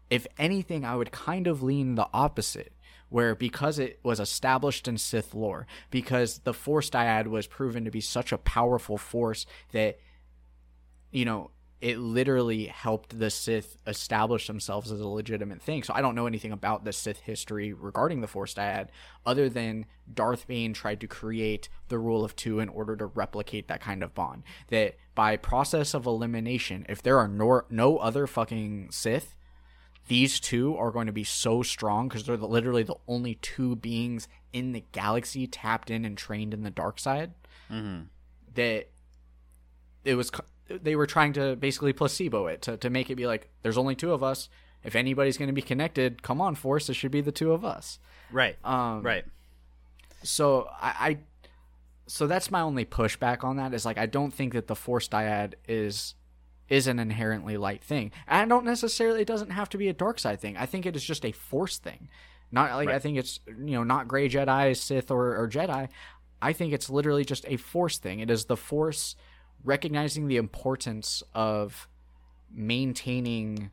If anything i would kind of lean the opposite where because it was established in sith lore because the force dyad was proven to be such a powerful force that you know, it literally helped the Sith establish themselves as a legitimate thing. So I don't know anything about the Sith history regarding the Force dyad, other than Darth Bane tried to create the rule of two in order to replicate that kind of bond. That by process of elimination, if there are no, no other fucking Sith, these two are going to be so strong because they're the, literally the only two beings in the galaxy tapped in and trained in the dark side mm-hmm. that it was they were trying to basically placebo it to, to make it be like there's only two of us. If anybody's going to be connected come on force it should be the two of us. Right. um, right. so I, I so that's my only pushback on that is like i don't think that the force dyad is is an inherently light thing. And i don't necessarily it doesn't have to be a dark side thing. I think it is just a force thing. Not like i think it's you know not gray jedi sith or, or jedi. I think it's literally just a force thing. It is the force recognizing the importance of maintaining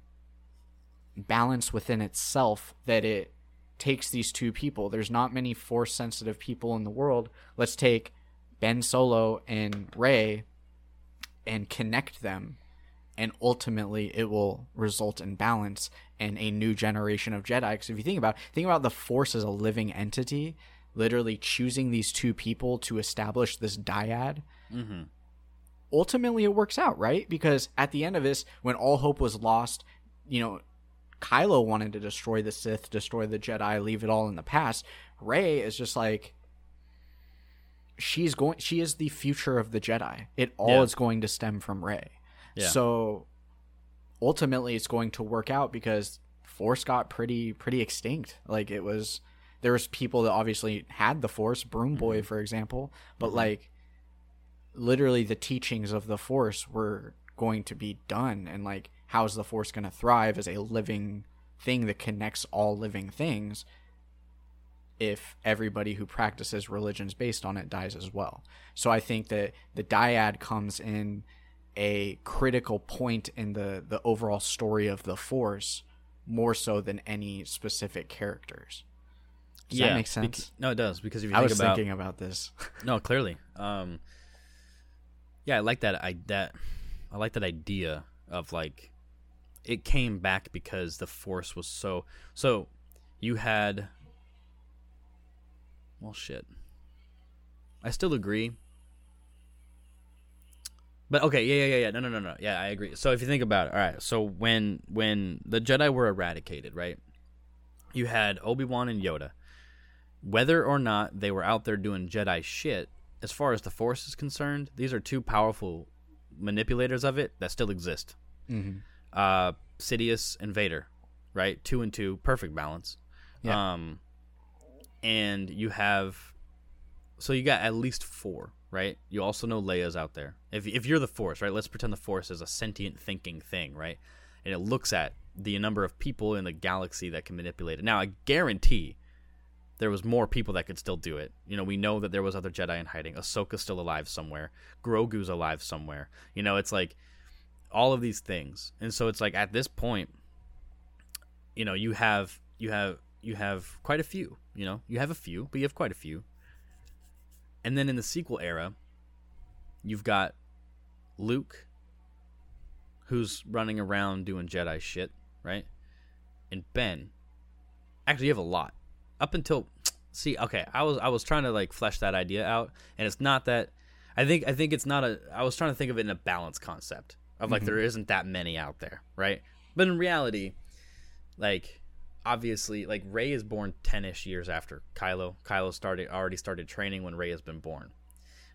balance within itself that it takes these two people. There's not many force sensitive people in the world. Let's take Ben Solo and Rey and connect them and ultimately it will result in balance and a new generation of Jedi. Because if you think about think about the Force as a living entity, literally choosing these two people to establish this dyad. Mm-hmm. Ultimately, it works out, right? Because at the end of this, when all hope was lost, you know, Kylo wanted to destroy the Sith, destroy the Jedi, leave it all in the past. Rey is just like she's going she is the future of the Jedi. It all Yeah. is going to stem from Rey. Yeah. So ultimately it's going to work out because Force got pretty pretty extinct. Like it was there was people that obviously had the Force, Broom Boy Mm-hmm. for example, but like literally the teachings of the Force were going to be done and like how's the Force going to thrive as a living thing that connects all living things if everybody who practices religions based on it dies as well. So I think that the dyad comes in a critical point in the the overall story of the Force more so than any specific characters. Does that make sense? no, it does because if you I was about thinking about this. no, clearly, um, yeah, I like that. I that I like that idea of like it came back because the force was so so. You had well, shit. I still agree. But okay, yeah, yeah, yeah, yeah. No, no, no, no. Yeah, I agree. So if you think about it, all right. So when when the Jedi were eradicated, right? You had Obi Wan and Yoda. Whether or not they were out there doing Jedi shit, as far as the Force is concerned, these are two powerful manipulators of it that still exist. Mhm. Uh, Sidious and Vader, right? Two and two, perfect balance. Yeah. Um, and you have, so you got at least four, right? You also know Leia's out there. If if you're the Force, right? Let's pretend the Force is a sentient thinking thing, right? And it looks at the number of people in the galaxy that can manipulate it. Now, I guarantee there was more people that could still do it. You know, we know that there was other Jedi in hiding. Ahsoka's still alive somewhere. Grogu's alive somewhere. You know, it's like all of these things. And so it's like at this point, you know, you have you have you have quite a few, you know. You have a few, but you have quite a few. And then in the sequel era, you've got Luke who's running around doing Jedi shit, right? And Ben. Actually, you have a lot up until see okay i was i was trying to like flesh that idea out and it's not that i think i think it's not a i was trying to think of it in a balance concept of like there mm-hmm. isn't that many out there right? But in reality like obviously like rey is born 10ish years after kylo. Kylo started already started training when rey has been born.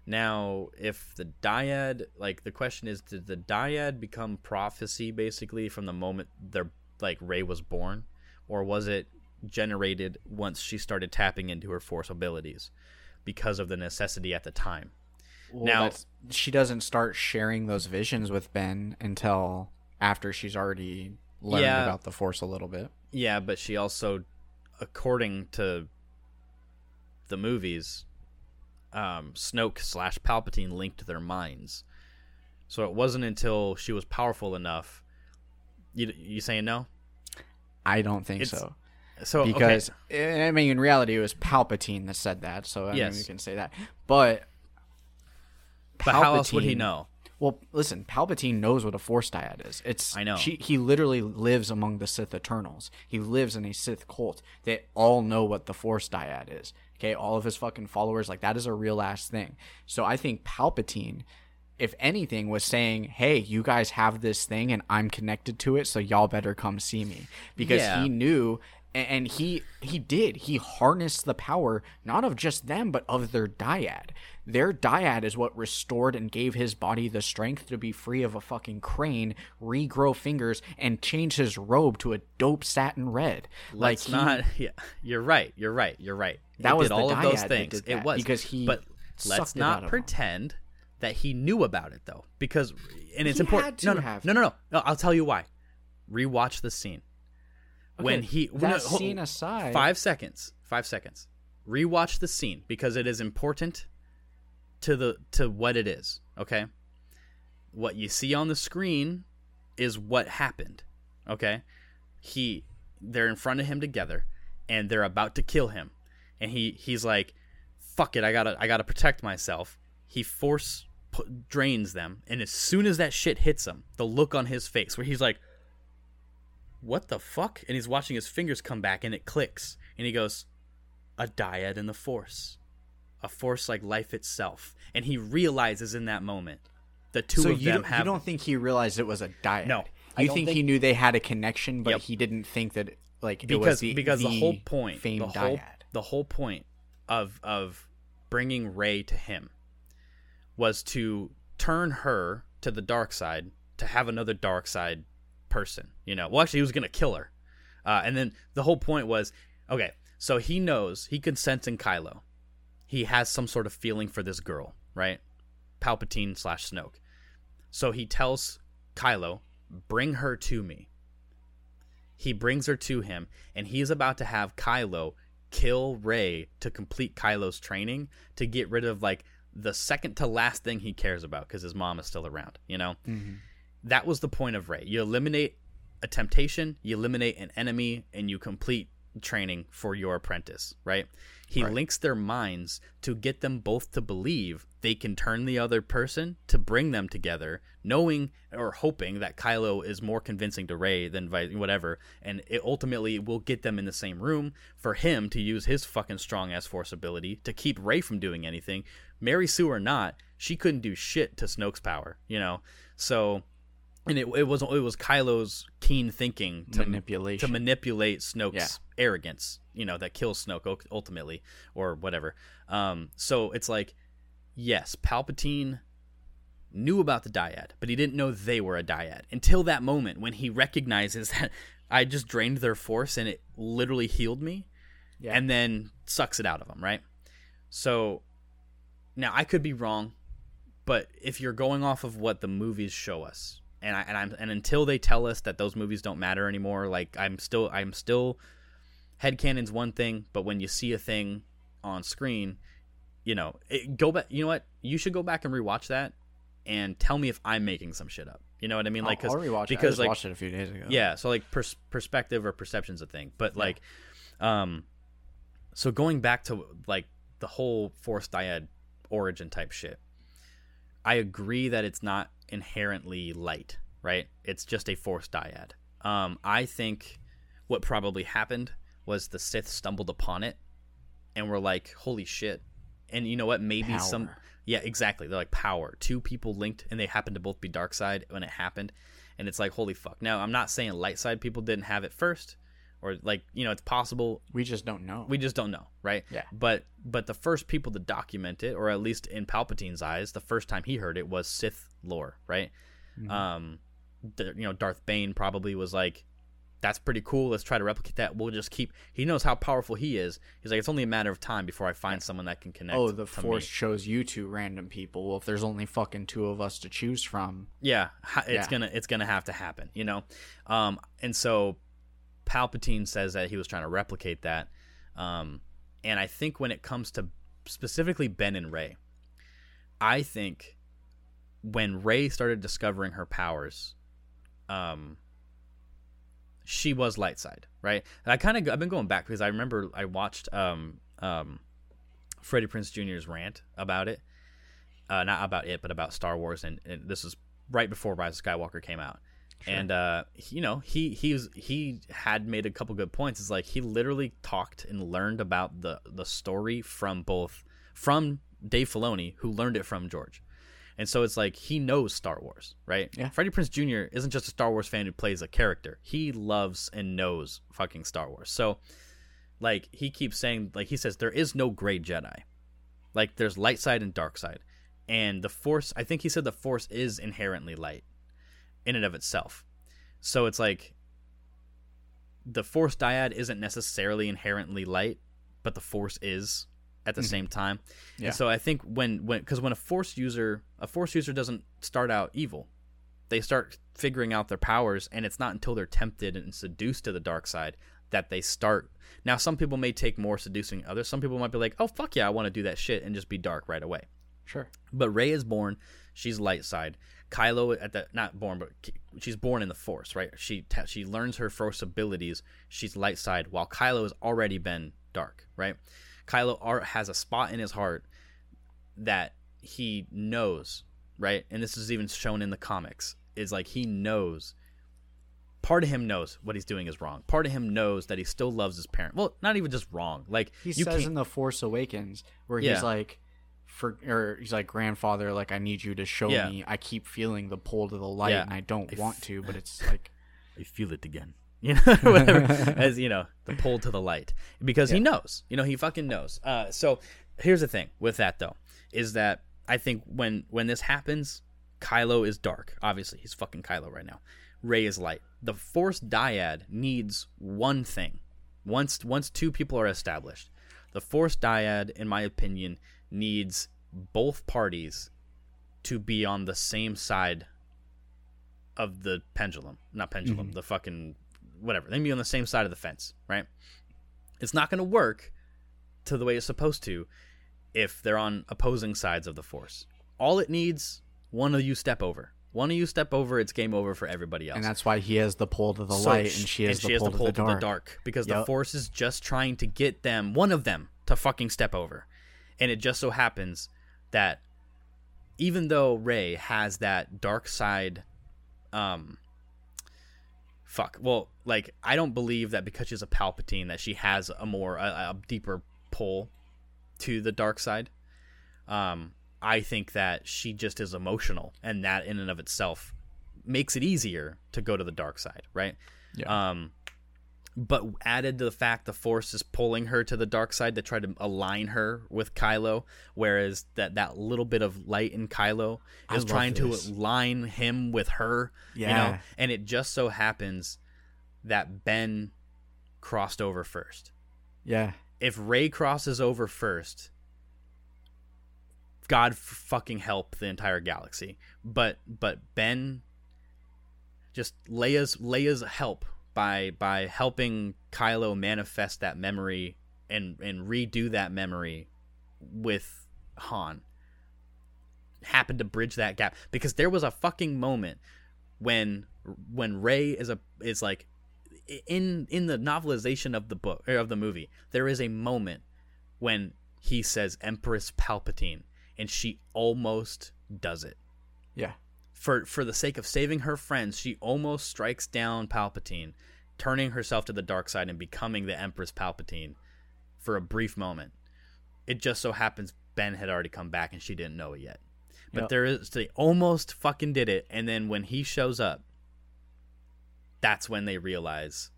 Now if the dyad like the question is did the dyad become prophecy basically from the moment they're like rey was born? Or was it generated once she started tapping into her force abilities because of the necessity at the time. Well, Now- she doesn't start sharing those visions with Ben until after she's already learned Yeah. about the Force a little bit. Yeah, but she also, according to the movies, um, Snoke slash Palpatine linked their minds. So it wasn't until she was powerful enough. You you saying no? I don't think It's- so. So okay. because I mean, in reality, it was Palpatine that said that, so I mean, Yes. we can say that. But but how else would he know? Well, listen, Palpatine knows what a Force dyad is. It's I know. She, he literally lives among the Sith Eternals. He lives in a Sith cult. They all know what the Force dyad is. Okay, all of his fucking followers, like that is a real ass thing. So I think Palpatine, if anything, was saying, "Hey, you guys have this thing, and I'm connected to it, so y'all better come see me," because Yeah. he knew. And he he did. He harnessed the power not of just them, but of their dyad. Their dyad is what restored and gave his body the strength to be free of a fucking crane, regrow fingers, and change his robe to a dope satin red. like Let's he- not. Yeah, you're right. You're right. You're right. That It was all of those things. it was because he But let's not of him. pretend that he knew about it though, because and it's He important. no, no, no, no, no, no. I'll tell you why. Rewatch the scene when he that no, scene aside, Five seconds. Five seconds. Rewatch the scene because it is important to the to what it is. Okay. What you see on the screen is what happened. Okay. He they're in front of him together and they're about to kill him and he he's like fuck it i gotta i gotta protect myself he force drains them and as soon as that shit hits him the look on his face where he's like what the fuck and he's watching his fingers come back and it clicks and he goes a dyad in the force a force like life itself and he realizes in that moment the two so of you them don't, have you don't think he realized it was a dyad? No, you think, think- he knew they had a connection, but Yep. he didn't think that like it because was the, because the, the whole point famed the whole, dyad. the whole point of of bringing Rey to him was to turn her to the dark side to have another dark side person you know? Well actually he was gonna kill her. Uh, and then the whole point was okay so he knows he can sense in Kylo. He has some sort of feeling for this girl right? Palpatine slash Snoke. So he tells Kylo bring her to me. He brings her to him, and he's about to have Kylo kill Rey to complete Kylo's training to get rid of like the second to last thing he cares about because his mom is still around. You know, that was the point of Rey. You eliminate a temptation, you eliminate an enemy, and you complete training for your apprentice. Right? He links their minds to get them both to believe they can turn the other person to bring them together, knowing or hoping that Kylo is more convincing to Rey than whatever, and it ultimately will get them in the same room for him to use his fucking strong ass force ability to keep Rey from doing anything. Mary Sue or not, she couldn't do shit to Snoke's power, you know. So, and it, it was it was Kylo's keen thinking to Manipulation. to manipulate Snoke's Yeah. arrogance, you know, that kills Snoke ultimately or whatever. Um, so it's like, yes, Palpatine knew about the dyad, but he didn't know they were a dyad until that moment when he recognizes that I just drained their force and it literally healed me, Yeah. and then sucks it out of them, right? So now I could be wrong, but if you're going off of what the movies show us, and I and I'm and until they tell us that those movies don't matter anymore, like I'm still I'm still headcanon's one thing, but when you see a thing on screen, you know, it, go back. You know what? You should go back and rewatch that and tell me if I'm making some shit up. You know what I mean? Like, 'cause- I'll. I because just like watched it a few days ago. yeah so like pers- perspective or perception's a thing but like um so going back to like the whole force dyad origin type shit i agree that it's not inherently light right? It's just a force dyad. Um i think what probably happened was the sith stumbled upon it and were like holy shit. And you know what? Maybe some yeah exactly. They're like power. Two people linked and they happen to both be dark side when it happened. And it's like holy fuck. Now i'm not saying light side people didn't have it first or like you know it's possible We just don't know. we just don't know right Yeah. but but the first people to document it or at least in palpatine's eyes the first time he heard it was sith lore right Mm-hmm. um the, you know darth bane probably was like that's pretty cool let's try to replicate that we'll just keep he knows how powerful he is he's like it's only a matter of time before i find someone that can connect oh, the force me. chose you two random people. Well, if there's only fucking two of us to choose from, yeah it's Yeah. gonna it's gonna have to happen you know um and so palpatine says that he was trying to replicate that. Um and i think when it comes to specifically ben and rey i think when rey started discovering her powers um she was light side right? And i kind of i've been going back because i remember i watched um um freddie prinze jr's rant about it. Uh, not about it, but about Star Wars, and, and this is right before Rise of Skywalker came out. And uh, you know, he he was he had made a couple good points. It's like he literally talked and learned about the the story from both from Dave Filoni, who learned it from George. And so it's like he knows Star Wars, right? Yeah. Freddie Prinze Jr. isn't just a Star Wars fan who plays a character. He loves and knows fucking Star Wars. So like he keeps saying like he says there is no gray Jedi. Like there's light side and dark side. And the force I think he said the force is inherently light in and of itself. So it's like the force dyad isn't necessarily inherently light, but the force is at the mm-hmm. same time. Yeah. And so I think when when because when a force user a force user doesn't start out evil, they start figuring out their powers, and it's not until they're tempted and seduced to the dark side that they start. Now, some people may take more seducing others. Some people might be like, "Oh fuck yeah, I want to do that shit," and just be dark right away. sure. But Rey is born; she's light side. Kylo at the not born, but she's born in the Force, right? She she learns her Force abilities. She's light side, while Kylo has already been dark, right? Kylo ar- has a spot in his heart that he knows, right? And this is even shown in the comics. Is like he knows. Part of him knows what he's doing is wrong. Part of him knows that he still loves his parent. Well, not even just wrong. Like He you says in the Force Awakens where Yeah. he's like, for or he's like, grandfather, like I need you to show Yeah. me. I keep feeling the pull to the light, Yeah. and I don't I want f- to, but it's like, I feel it again. You know, whatever. As you know, the pull to the light because he knows. You know, he fucking knows. Uh, so here's the thing with that though, is that I think when when this happens, Kylo is dark. Obviously, he's fucking Kylo right now. Rey is light. The Force dyad needs one thing. Once once two people are established, the Force dyad, in my opinion, needs both parties to be on the same side of the pendulum. Not pendulum, mm-hmm. the fucking whatever. They need to be on the same side of the fence, right? It's not going to work to the way it's supposed to if they're on opposing sides of the force. All it needs one of you step over. One of you step over, it's game over for everybody else. And that's why he has the pull to the So light, sh- and she has, the, pull to the dark. because the force is just trying to get them, one of them, to fucking step over. And it just so happens that even though Rey has that dark side, um, fuck, well, like I don't believe that because she's a Palpatine that she has a more a, a deeper pull to the dark side. Um, I think that she just is emotional, and that in and of itself makes it easier to go to the dark side, right? Yeah. Um, but added to the fact the Force is pulling her to the dark side to try to align her with Kylo, whereas that that little bit of light in Kylo is trying this. to align him with her. You know, Yeah. and it just so happens that Ben crossed over first. yeah. If Rey crosses over first, God fucking help the entire galaxy. But but Ben just Leia's Leia's help by by helping Kylo manifest that memory and and redo that memory with Han. Happened to bridge that gap. Because there was a fucking moment when when Rey is a is like in in the novelization of the book or of the movie there is a moment when he says Empress Palpatine and she almost does it. Yeah. For for the sake of saving her friends, she almost strikes down Palpatine, turning herself to the dark side and becoming the Empress Palpatine for a brief moment. It just so happens Ben had already come back and she didn't know it yet. But Yep. there is they almost fucking did it, and then when he shows up, that's when they realize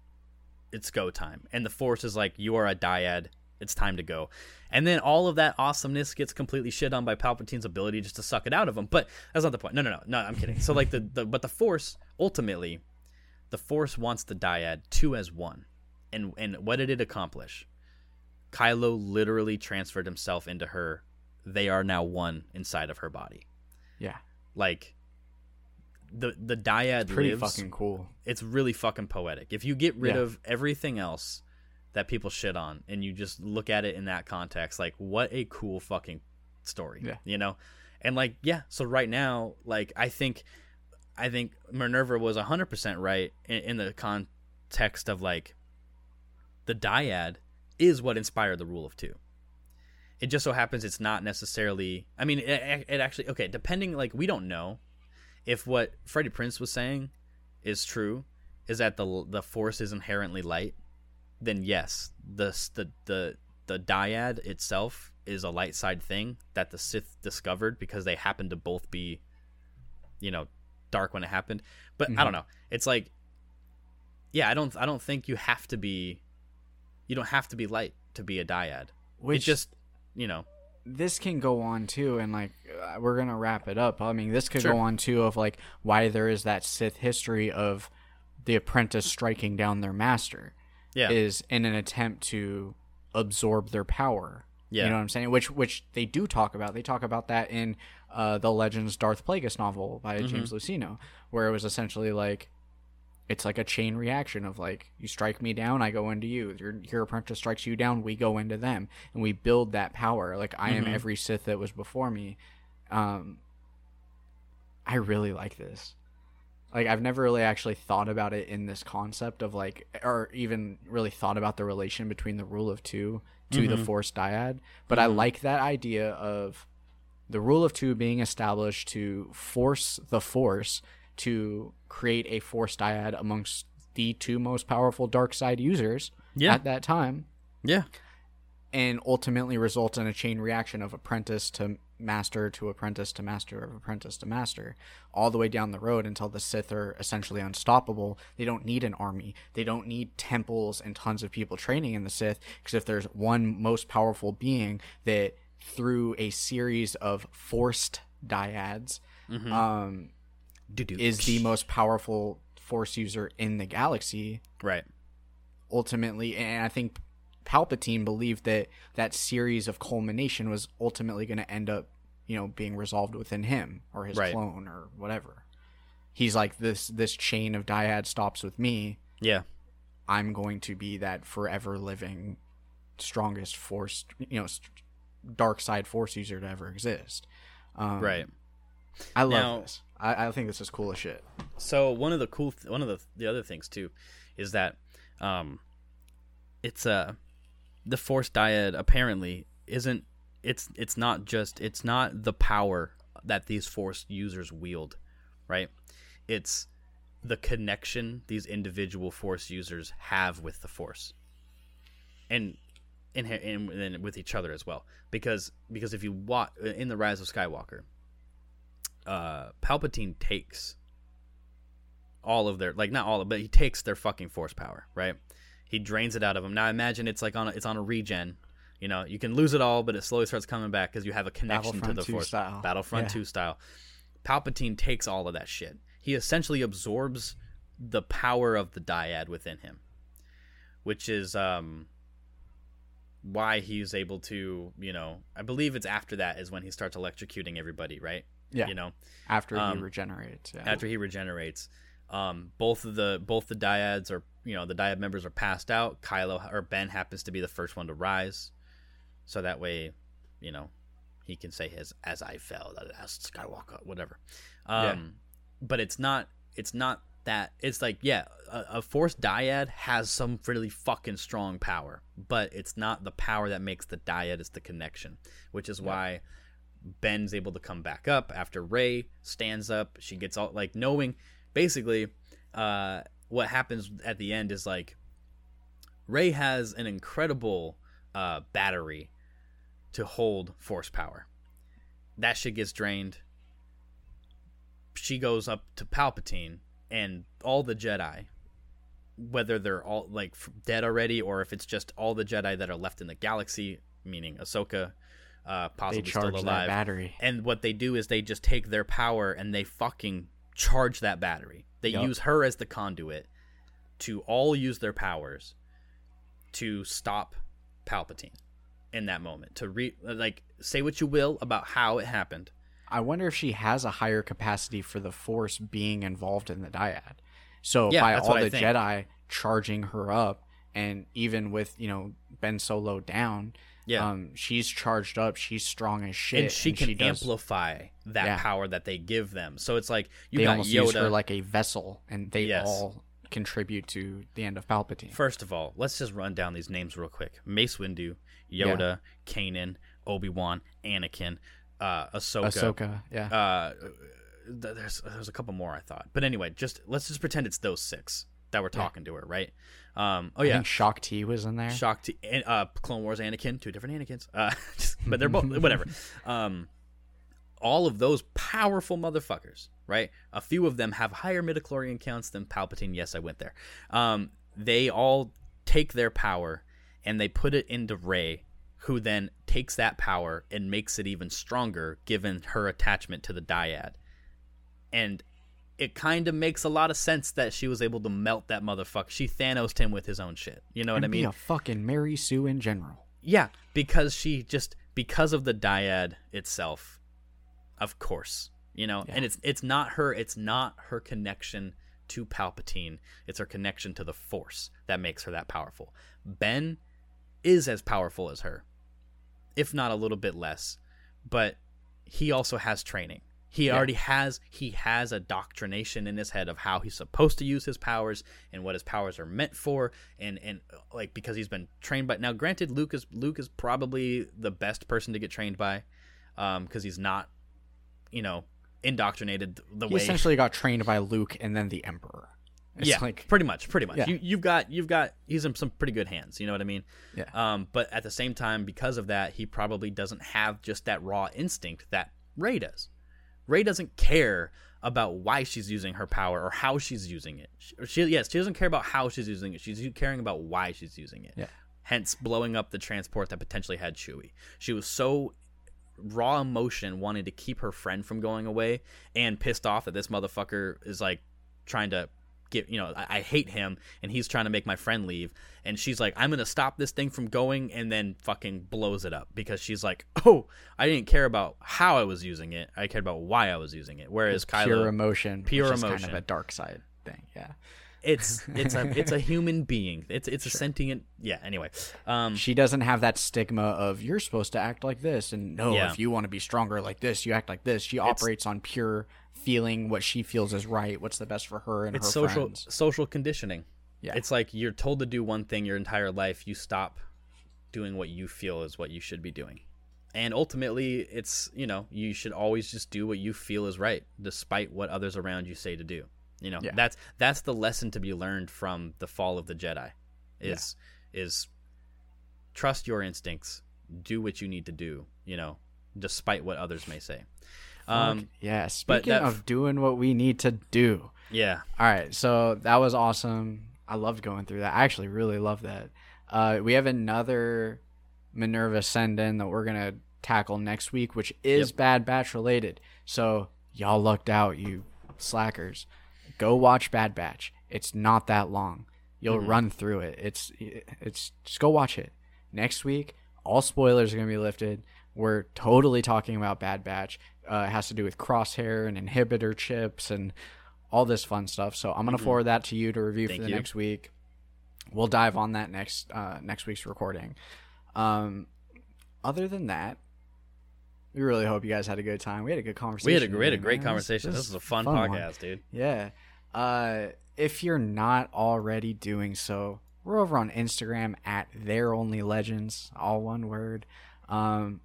it's go time. And the force is like, You are a dyad, it's time to go. And then all of that awesomeness gets completely shit on by Palpatine's ability just to suck it out of him. But that's not the point. No, no, no, no. I'm kidding. So like the, the but the Force ultimately, the Force wants the dyad two as one, and and what did it accomplish? Kylo literally transferred himself into her. They are now one inside of her body. Yeah. Like the the dyad Pretty lives fucking cool. it's really fucking poetic. If you get rid Yeah. of everything else that people shit on and you just look at it in that context, like what a cool fucking story. Yeah. You know? And like, yeah, so right now, like I think I think Minerva was hundred percent right in, in the context of like the dyad is what inspired the rule of two. It just so happens it's not necessarily. I mean, it, it actually okay. Depending, like we don't know if what Freddie Prinze was saying is true, is that the the force is inherently light. Then yes, the the the the dyad itself is a light side thing that the Sith discovered because they happened to both be, you know, dark when it happened. But I don't know. It's like, yeah, I don't I don't think you have to be, you don't have to be light to be a dyad. Which it just, you know, this can go on too, and like uh, we're gonna wrap it up. I mean, this could Sure. go on too of like why there is that Sith history of the apprentice striking down their master yeah, is in an attempt to absorb their power. Yeah. you know what I'm saying? Which which they do talk about. They talk about that in uh, the Legends Darth Plagueis novel by Mm-hmm. James Luceno, where it was essentially like it's like a chain reaction of like you strike me down, I go into you. Your your apprentice strikes you down, we go into them, and we build that power. Like I Mm-hmm. am every Sith that was before me. Um, I really like this. Like I've never really actually thought about it in this concept of like, or even really thought about the relation between the rule of two to the mm-hmm. Force dyad. But I mm-hmm. like that idea of the rule of two being established to force the Force to create a Force dyad amongst the two most powerful dark side users Yeah. at that time yeah, and ultimately results in a chain reaction of apprentice to master to apprentice to master of apprentice to master all the way down the road until the Sith are essentially unstoppable. They don't need an army. They don't need temples and tons of people training in the Sith because if there's one most powerful being that through a series of forced dyads um, is the most powerful force user in the galaxy, right. ultimately and i think palpatine believed that that series of culmination was ultimately going to end up you know being resolved within him or his Right. clone or whatever he's like this this chain of dyad stops with me Yeah, i'm going to be that forever living strongest force you know dark side force user to ever exist. Um, right. I love Now- this. I, I think this is cool as shit. So one of the cool, th- one of the the other things too, is that um, it's uh, the Force Dyad apparently isn't. It's it's not just it's not the power that these Force users wield, right? It's the connection these individual Force users have with the Force, and and, and, and with each other as well. Because because if you watch in the Rise of Skywalker, uh, Palpatine takes all of their like not all of but he takes their fucking force power right he drains it out of him. now imagine it's like on a, it's on a regen you know you can lose it all but it slowly starts coming back because you have a connection to the 2 force style. battlefront Yeah. 2 style palpatine takes all of that shit he essentially absorbs the power of the dyad within him which is um why he's able to you know i believe it's after that is when he starts electrocuting everybody right Yeah. you know After Um, he regenerates. Yeah. after he regenerates. Um, both of the both the dyads are you know the dyad members are passed out. Kylo or Ben happens to be the first one to rise, so that way, you know, he can say his "as I fell, as Skywalker," whatever. Um, Yeah. but it's not it's not that it's like yeah, a, a Force dyad has some really fucking strong power, but it's not the power that makes the dyad. It's the connection, which is why. Ben's able to come back up after Rey stands up. She gets all like knowing basically uh, what happens at the end is like Rey has an incredible uh, battery to hold force power. That shit gets drained. She goes up to Palpatine and all the Jedi, whether they're all like dead already or if it's just all the Jedi that are left in the galaxy, meaning Ahsoka, uh, they possibly charge still that alive. battery. And what they do is they just take their power and they fucking charge that battery. They Yup. use her as the conduit to all use their powers to stop Palpatine in that moment. To re like say what you will about how it happened. I wonder if she has a higher capacity for the Force being involved in the dyad. So Yeah, by all the. Jedi charging her up, and even with you know Ben Solo down, Yeah. um, she's charged up. She's strong as shit, and she can does- amplify that Yeah. power that they give them. So it's like you They got almost use her like a vessel, and they Yes. all contribute to the end of Palpatine. First of all, let's just run down these names real quick. Mace Windu, Yoda, Kanan, Obi Wan, Anakin, uh, Ahsoka. Ahsoka, yeah, Uh, there's there's a couple more I thought, but anyway, just let's just pretend it's those six that were talking to her, right? Um, oh I yeah, think Shaak Ti was in there. Shaak Ti, and, uh, Clone Wars Anakin, two different Anakins, uh, just- but they're both whatever. Um, all of those powerful motherfuckers, right? A few of them have higher midichlorian counts than Palpatine. Yes, I went there. Um, they all take their power and they put it into Rey, who then takes that power and makes it even stronger, given her attachment to the dyad. And it kind of makes a lot of sense that she was able to melt that motherfucker. She Thanosed him with his own shit. You know what and I be mean? a fucking Mary Sue in general. Yeah, because she just because of the dyad itself, of course, you know, and it's it's not her it's not her connection to Palpatine. It's her connection to the Force that makes her that powerful. Ben is as powerful as her, if not a little bit less, but he also has training. He already has he has a doctrination in his head of how he's supposed to use his powers and what his powers are meant for and and like because he's been trained by now granted Luke is Luke is probably the best person to get trained by um because he's not you know indoctrinated the He way essentially got trained by Luke and then the Emperor. It's yeah, like pretty much, pretty much. Yeah. You, you've got, you've got, he's in some pretty good hands. You know what I mean? Yeah. Um, but at the same time, because of that, he probably doesn't have just that raw instinct that Rey does. Rey doesn't care about why she's using her power or how she's using it. She, she yes, she doesn't care about how she's using it. She's caring about why she's using it. Yeah. Hence, blowing up the transport that potentially had Chewie. She was so raw emotion wanting to keep her friend from going away and pissed off that this motherfucker is like trying to get you know I, I hate him and he's trying to make my friend leave and she's like i'm gonna stop this thing from going and then fucking blows it up because she's like oh i didn't care about how i was using it i cared about why i was using it whereas pure kylo emotion, pure emotion. kind of a dark side thing. Yeah, it's it's a it's a human being. It's it's a sentient. Yeah. Anyway, um, she doesn't have that stigma of you're supposed to act like this and no Yeah. if you want to be stronger like this you act like this she operates on pure feeling what she feels is right what's the best for her and it's her social friends social conditioning. Yeah. It's like you're told to do one thing your entire life, you stop doing what you feel is what you should be doing. And ultimately, it's, you know, you should always just do what you feel is right despite what others around you say to do. You know, Yeah. that's that's the lesson to be learned from the fall of the Jedi is is trust your instincts, do what you need to do, you know, despite what others may say. Um yeah but speaking that- of doing what we need to do. Yeah. all right so that was awesome. I loved going through that. I actually really love that. Uh, we have another minerva send in that we're gonna tackle next week which is Yep. bad batch related. So y'all lucked out you slackers. Go watch bad batch. It's not that long. You'll run through it. It's it's just go watch it. Next week all spoilers are gonna be lifted we're totally talking about bad batch uh, it has to do with crosshair and inhibitor chips and all this fun stuff so i'm gonna forward that to you to review Thank for the you. next week we'll dive on that next uh, next week's recording um, other than that we really hope you guys had a good time we had a good conversation We had a we had a great man. conversation. This, is a fun, one. podcast, dude. Yeah. Uh, if you're not already doing so, we're over on Instagram at They're Only Legends, all one word. Um,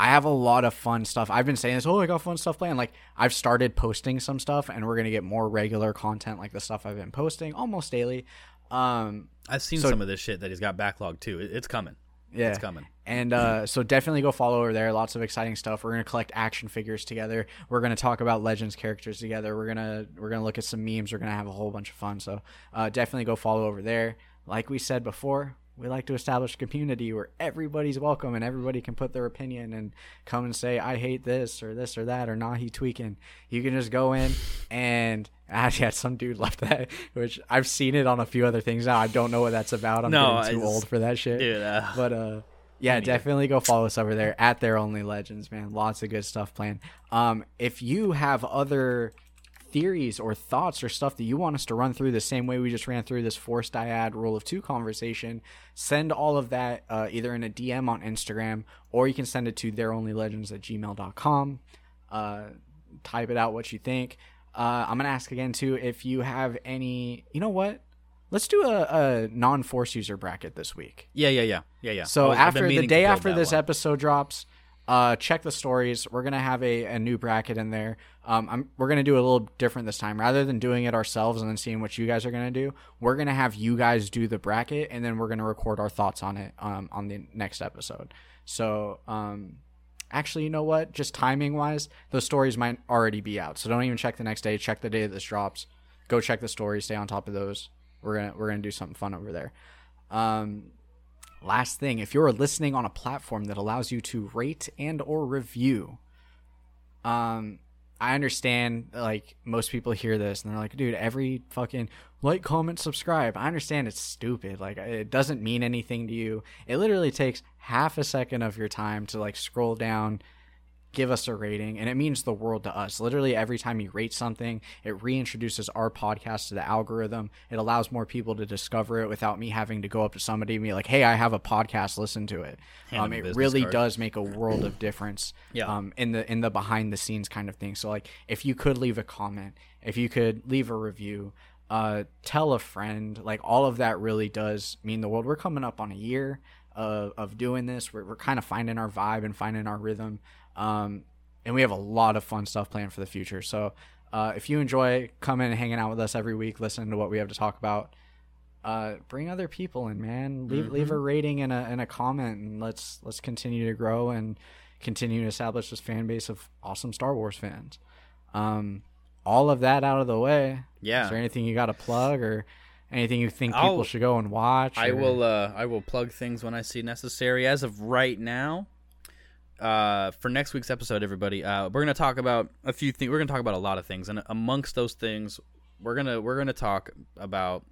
I have a lot of fun stuff. I've been saying this. Oh, I got fun stuff planned. Like I've started posting some stuff, and we're gonna get more regular content, like the stuff I've been posting almost daily. Um, I've seen So- some of this shit that he's got backlog too. It- It's coming. yeah, It's coming. And uh, so definitely go follow over there. Lots of exciting stuff. We're gonna collect action figures together. We're gonna talk about Legends characters together. We're gonna we're gonna look at some memes. We're gonna have a whole bunch of fun. So uh, definitely go follow over there. Like we said before, we like to establish a community where everybody's welcome and everybody can put their opinion and come and say I hate this or this or that or nah he tweaking. You can just go in and actually had some dude left that, which I've seen it on a few other things now. I don't know what that's about. I'm No, getting too old for that shit. Dude, uh, But uh yeah, definitely go follow us over there at they're only legends, man. Lots of good stuff planned. Um if you have other theories or thoughts or stuff that you want us to run through the same way we just ran through this force dyad rule of two conversation, send all of that uh, either in a DM on Instagram or you can send it to they're only legends at gmail.com. Uh, type it out what you think. Uh, I'm gonna ask again too if you have any. You know what? Let's do a, a non-force user bracket this week. yeah, yeah, yeah, yeah, yeah. So after the day after this one. episode drops, uh, check the stories. We're gonna have a, a new bracket in there. Um, we're gonna do a little different this time. Rather than doing it ourselves and then seeing what you guys are gonna do, we're gonna have you guys do the bracket and then we're gonna record our thoughts on it um, on the next episode. So um, actually, you know what? Just timing wise, those stories might already be out. So don't even check the next day. Check the day that this drops. Go check the stories. Stay on top of those. We're gonna we're gonna do something fun over there. Um, last thing if you're listening on a platform that allows you to rate and or review um i understand like most people hear this and they're like dude every fucking like comment subscribe. I understand it's stupid like it doesn't mean anything to you. It literally takes half a second of your time to like scroll down give us a rating and it means the world to us. Literally every time you rate something it reintroduces our podcast to the algorithm. It allows more people to discover it without me having to go up to somebody and be like hey i have a podcast. Listen to it. Um, it really card. does make a world of difference Yeah. um, in the in the behind the scenes kind of thing. So like if you could leave a comment if you could leave a review uh, tell a friend like all of that really does mean the world. We're coming up on a year of, of doing this. We're, we're kind of finding our vibe and finding our rhythm um, and we have a lot of fun stuff planned for the future. So uh, if you enjoy coming and hanging out with us every week listening to what we have to talk about uh, bring other people in man. Leave leave a rating and a, and a comment and let's let's continue to grow and continue to establish this fan base of awesome star wars fans. Um, all of that out of the way. Yeah. is there anything you got to plug or anything you think people I'll- should go and watch I will uh I will plug things when I see necessary. As of right now, uh for next week's episode, everybody, uh we're gonna talk about a few things. We're gonna talk about a lot of things, and amongst those things, we're gonna we're gonna talk about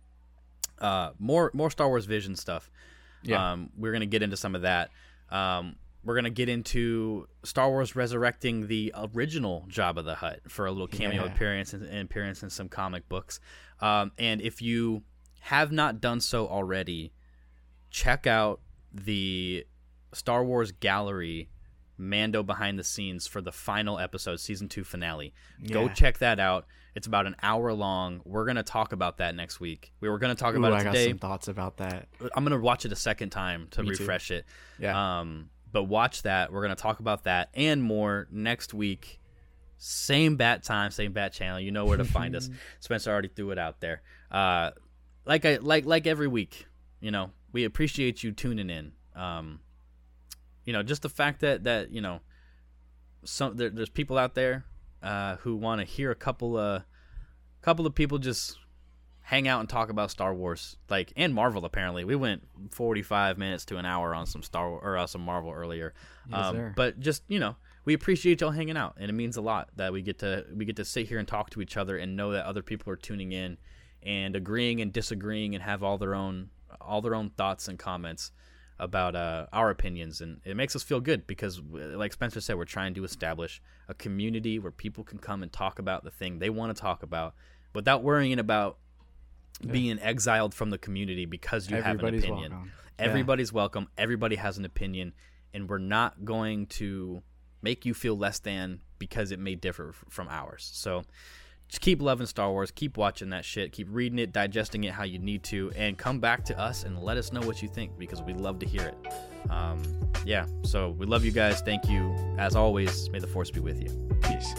uh more more Star Wars Vision stuff. Yeah. Um, we're gonna get into some of that. Um, we're gonna get into Star Wars resurrecting the original Jabba the Hutt for a little cameo Yeah. appearance and, and appearance in some comic books. Um, and if you have not done so already, check out the Star Wars Gallery Mando behind the scenes for the final episode, season two finale. Go check that out. It's about an hour long. We're gonna talk about that next week. We were gonna talk Ooh, about I it got today. some thoughts about that. I'm gonna watch it a second time to Me too. refresh it. Yeah. Um, but watch that. We're gonna talk about that and more next week. Same bat time, same bat channel. You know where to find us. Spencer already threw it out there. Uh, like I like like every week. You know, we appreciate you tuning in. Um, you know, just the fact that that you know, some there, there's people out there uh, who want to hear a couple of couple of people just hang out and talk about Star Wars, like and Marvel. Apparently, we went 45 minutes to an hour on some Star or uh, some Marvel earlier. Yes, um, but just you know, we appreciate y'all hanging out, and it means a lot that we get to we get to sit here and talk to each other and know that other people are tuning in and agreeing and disagreeing and have all their own all their own thoughts and comments about uh, our opinions and it makes us feel good because like spencer said we're trying to establish a community where people can come and talk about the thing they want to talk about without worrying about being exiled from the community because you Everybody's have an opinion. welcome. everybody's welcome. Everybody has an opinion and we're not going to make you feel less than because it may differ f- from ours. So just keep loving Star Wars, keep watching that shit, keep reading it, digesting it how you need to, and come back to us and let us know what you think because we love to hear it. Um, yeah, so we love you guys. Thank you. As always, may the force be with you. Peace.